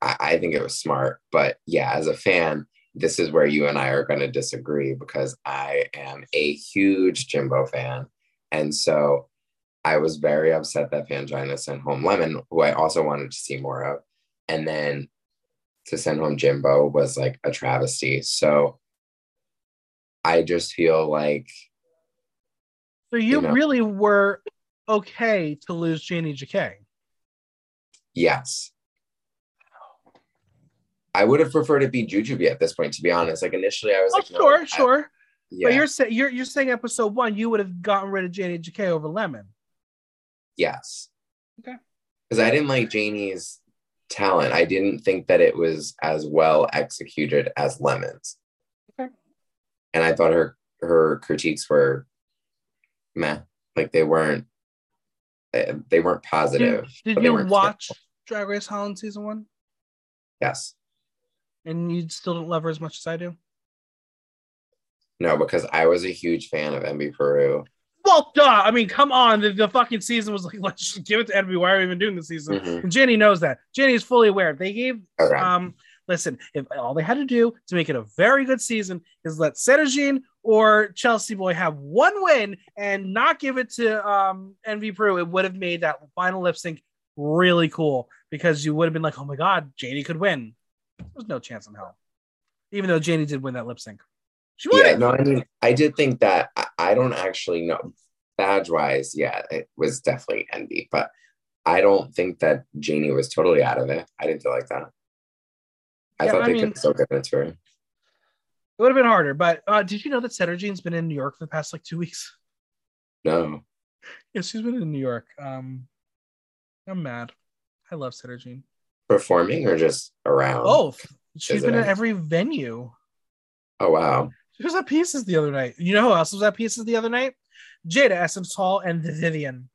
I, I think it was smart, but yeah, as a fan, this is where you and I are going to disagree because I am a huge Jimbo fan, and so I was very upset that Pangina sent home Lemon, who I also wanted to see more of, and then to send home Jimbo was like a travesty. So I just feel like So you, You know. really were okay to lose Janey Jacké. yes. I would have preferred it be Jujubee at this point, to be honest. Like initially, I was Oh, like, no, sure, I- sure. Yeah, But you're saying you're you're saying episode one, you would have gotten rid of Janey Jacké over Lemon. yes. Okay. Because I didn't like Janey's talent. I didn't think that it was as well executed as Lemon's. Okay. And I thought her her critiques were meh. Like they weren't eh, they weren't positive. Did, did you watch Drag Race Holland season one? Yes. And you still don't love her as much as I do? No, because I was a huge fan of Envy Peru. Well, duh. I mean, come on. The, the fucking season was like, let's just give it to Envy. Why are we even doing the season? Mhm. And Jenny knows that. Jenny is fully aware. They gave um listen, if all they had to do to make it a very good season is let Sederginne or Chelsea Boy have one win and not give it to um Envy Peru, it would have made that final lip sync really cool because you would have been like, oh my god, Janey could win. There's no chance in hell. Even though Janey did win that lip sync. She won yeah, it. no, I mean, I did think that I, I don't actually know badge wise. Yeah, it was definitely envy, but I don't think that Janey was totally out of it. I didn't feel like that. I Yeah, thought I they mean- could still give it to her. It would have been harder, but uh, did you know that Sederginne's been in New York for the past like two weeks? No, Yeah, she's been in New York. Um, I'm mad. I love Sederginne. performing or just around. Both. She's been it? in every venue. oh wow. She was at Pieces the other night. You know who else was at Pieces the other night? Jada Essence Hall and Vivienne.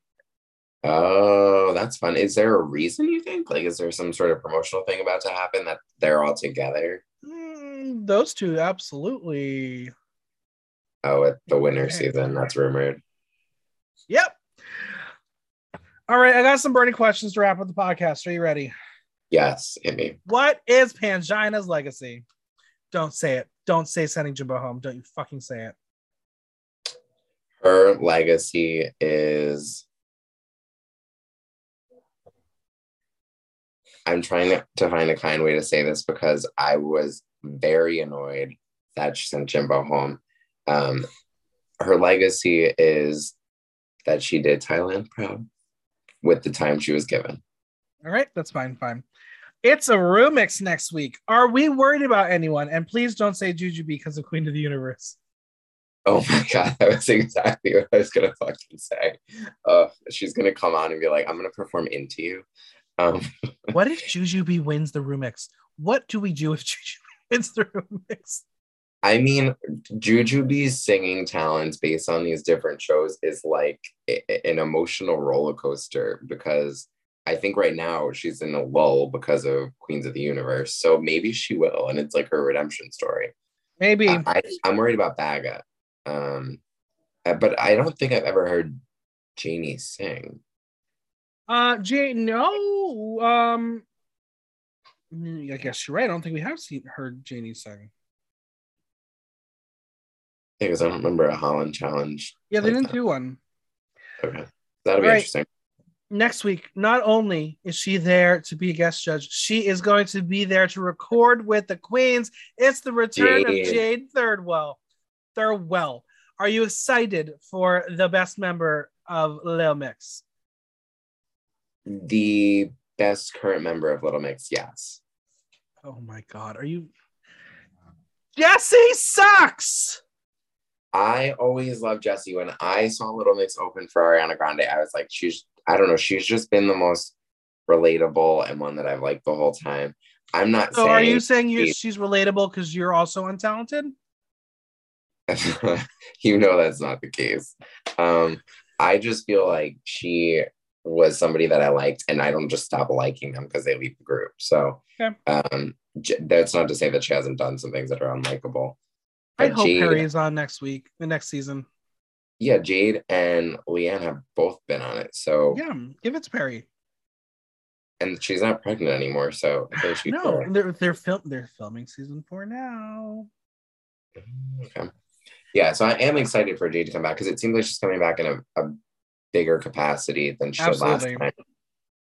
Oh, that's fun. Is there a reason you think? Like, is there some sort of promotional thing about to happen that they're all together? Mm, those two, absolutely. Oh, at the winter Okay. season, that's rumored. Yep. All right, I got some burning questions to wrap up the podcast. Are you ready? Yes, hit me. What is Pangina's legacy? Don't say it. Don't say sending Jimbo home. Don't you fucking say it. Her legacy is. I'm trying to- find a kind way to say this because I was very annoyed that she sent Jimbo home. Um, her legacy is that she did Thailand proud with the time she was given. All right, that's fine. Fine. It's a remix next week. Are we worried about anyone? And please don't say Juju because of Queen of the Universe. Oh my god, that was exactly what I was gonna fucking say. Uh, she's gonna come on and be like, "I'm gonna perform into you." Um, What if Juju Jujubee wins the remix? What do we do if Jujubee wins the remix? I mean, Jujubee's singing talents based on these different shows is like an emotional roller coaster because I think right now she's in a lull because of Queens of the Universe. So maybe she will, and it's like her redemption story. Maybe. I, I'm worried about Baga, um, but I don't think I've ever heard Janey sing. Uh, Jane, no. Um, mm, I guess you're right. I don't think we have seen heard Janey sing. Because I don't remember a Holland challenge. Yeah, they like didn't that. do one. Okay, that'll be Right. interesting. Next week, not only is she there to be a guest judge, she is going to be there to record with the queens. It's the return Jade. of Jade Thirdwell. Thirlwell. Are you excited for the best member of Lil Mix? The best current member of Little Mix, yes. Oh my god, are you Jesy sucks! I always loved Jesy. When I saw Little Mix open for Ariana Grande, I was like, she's, I don't know, she's just been the most relatable and one that I've liked the whole time. I'm not So are you saying you, she's relatable because you're also untalented? you know that's not the case. Um, I just feel like she was somebody that I liked, and I don't just stop liking them because they leave the group. So Okay. um, J- that's not to say that she hasn't done some things that are unlikable. I hope Jade- is on next week, the next season. Yeah, Jade and Leigh-Anne have both been on it. So Yeah, give it to Perrie. and she's not pregnant anymore, so I think she's No, they're they're film they're filming season four now. Okay. Yeah, so I am excited for Jade to come back because it seems like she's coming back in a, a bigger capacity than she did last time.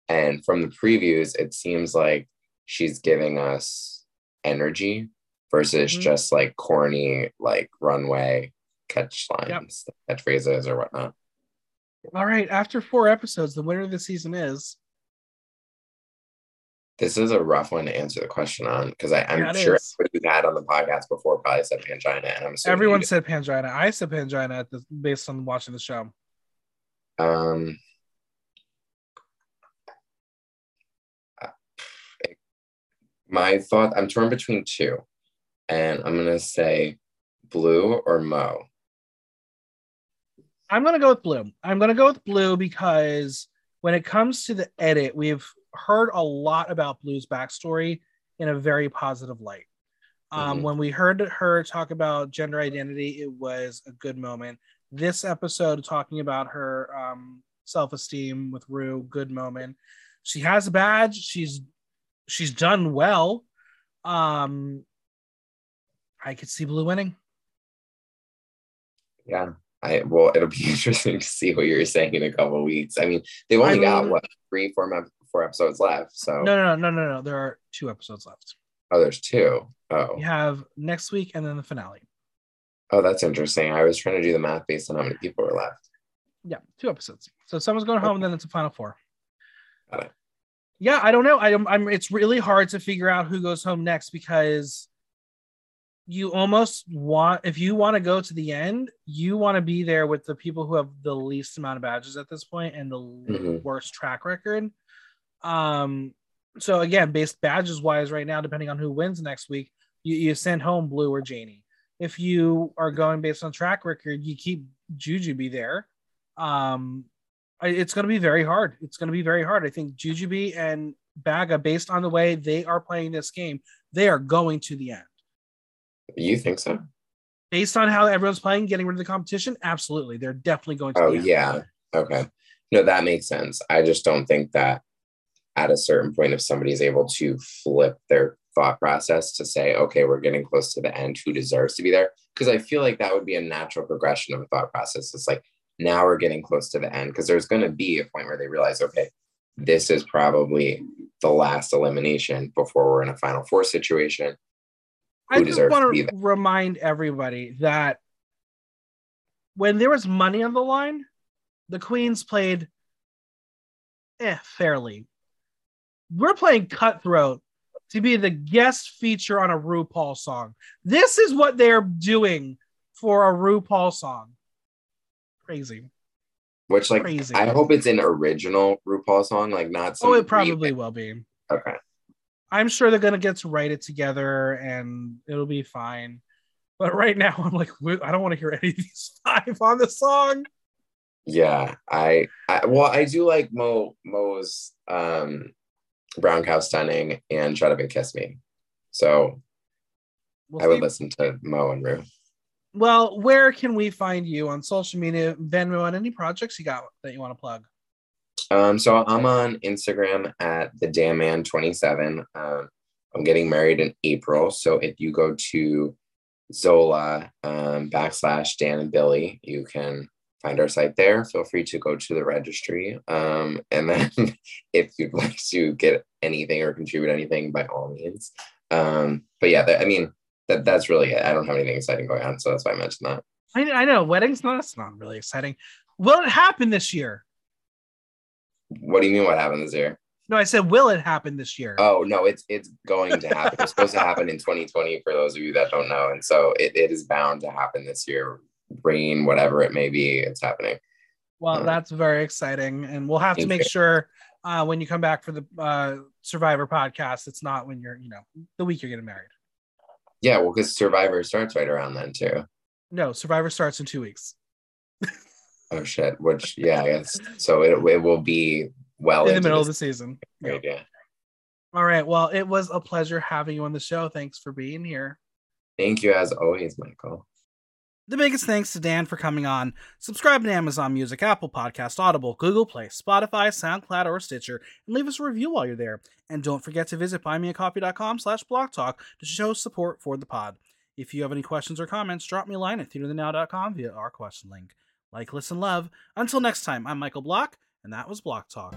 And from the previews, it seems like she's giving us energy versus Mhm. just like corny, like runway catch lines, catchphrases, or whatnot. All right, after four episodes, the winner of the season is This is a rough one to answer the question on because I'm Yeah, sure is. everybody had on the podcast before probably said Pangina, and I'm assuming everyone said Pangina. I said Pangina at the based on watching the show. Um, my thought i'm torn between two and i'm gonna say Blu or mo I'm gonna go with Blu. I'm gonna go with Blu because when it comes to the edit, we've heard a lot about Blu's backstory in a very positive light. Um, Mhm. When we heard her talk about gender identity, it was a good moment. This episode talking about her um, self-esteem with Ru, good moment. She has a badge. She's she's done well. Um, I could see Blue winning. yeah i well it'll be interesting to see what you're saying in a couple weeks i mean they've only I got mean- what three four, episodes left so No, no, no, no, no, no. There are two episodes left. oh there's two. Oh, We have next week and then the finale. oh that's interesting i was trying to do the math based on how many people were left Yeah, two episodes. So someone's going home, and then it's a final four. Got it. Yeah, I don't know. I, I'm. It's really hard to figure out who goes home next because you almost want if you want to go to the end, you want to be there with the people who have the least amount of badges at this point and the Mhm. worst track record. Um. So again, based badges wise, right now, depending on who wins next week, you, you send home Blu or Janey. If you are going based on track record, you keep Juju be there. Um, it's going to be very hard. It's going to be very hard. I think Jujubee and Baga, based on the way they are playing this game, they are going to the end. You think so? Based on how everyone's playing, getting rid of the competition, absolutely, they're definitely going to. Oh yeah, okay. No, that makes sense. I just don't think that at a certain point, if somebody's able to flip their thought process to say, okay, we're getting close to the end, who deserves to be there? Because I feel like that would be a natural progression of a thought process. It's like now we're getting close to the end because there's going to be a point where they realize, okay, this is probably the last elimination before we're in a final four situation. I just want to, remind everybody that when there was money on the line, the Queens played eh, fairly. We're playing Cutthroat to be the guest feature on a RuPaul song. This is what they're doing for a RuPaul song. Crazy. Which like Crazy. I hope it's an original RuPaul song, like not. Oh, it probably will be. Okay. I'm sure they're gonna get to write it together and it'll be fine. But right now, I'm like, I don't want to hear any of these five on the song. Yeah, I, I well, I do like Mo Mo's um Brown Cow Stunning and Shut Up and Kiss Me. So we'll I would listen to Mo and Ru. Well, where can we find you on social media, Venmo, and any projects you got that you want to plug? Um, so I'm on Instagram at the Damn Man 27. Um, I'm getting married in April. So if you go to Zola um, backslash Dan and Billy, you can find our site there. Feel free to go to the registry. Um, and then if you'd like to get anything or contribute anything, by all means. Um, but yeah, that, I mean, that, that's really it. I don't have anything exciting going on. So that's why I mentioned that. I, I know weddings, not, that's not really exciting. Will it happen this year? What do you mean what happened this year? No, I said, will it happen this year? Oh no, it's it's going to happen. it's supposed to happen in 2020 for those of you that don't know, and so it, it is bound to happen this year rain, whatever it may be, it's happening. Well, um, that's very exciting, and we'll have to make sure uh, when you come back for the uh, Survivor podcast, it's not when you're, you know, the week you're getting married. Yeah, well, because Survivor starts right around then too. No, Survivor starts in two weeks. Oh shit! Which yeah, I guess so. It it will be well in the middle of the season. Yeah. All right. Well, it was a pleasure having you on the show. Thanks for being here. Thank you, as always, Michael. The biggest thanks to Dan for coming on. Subscribe to Amazon Music, Apple Podcast, Audible, Google Play, Spotify, SoundCloud, or Stitcher, and leave us a review while you're there. And don't forget to visit buymeacoffee.com slash blogtalk to show support for the pod. If you have any questions or comments, drop me a line at theaterthenow.com via our question link. Like, listen, love. Until next time, I'm Michael Block, and that was Block Talk.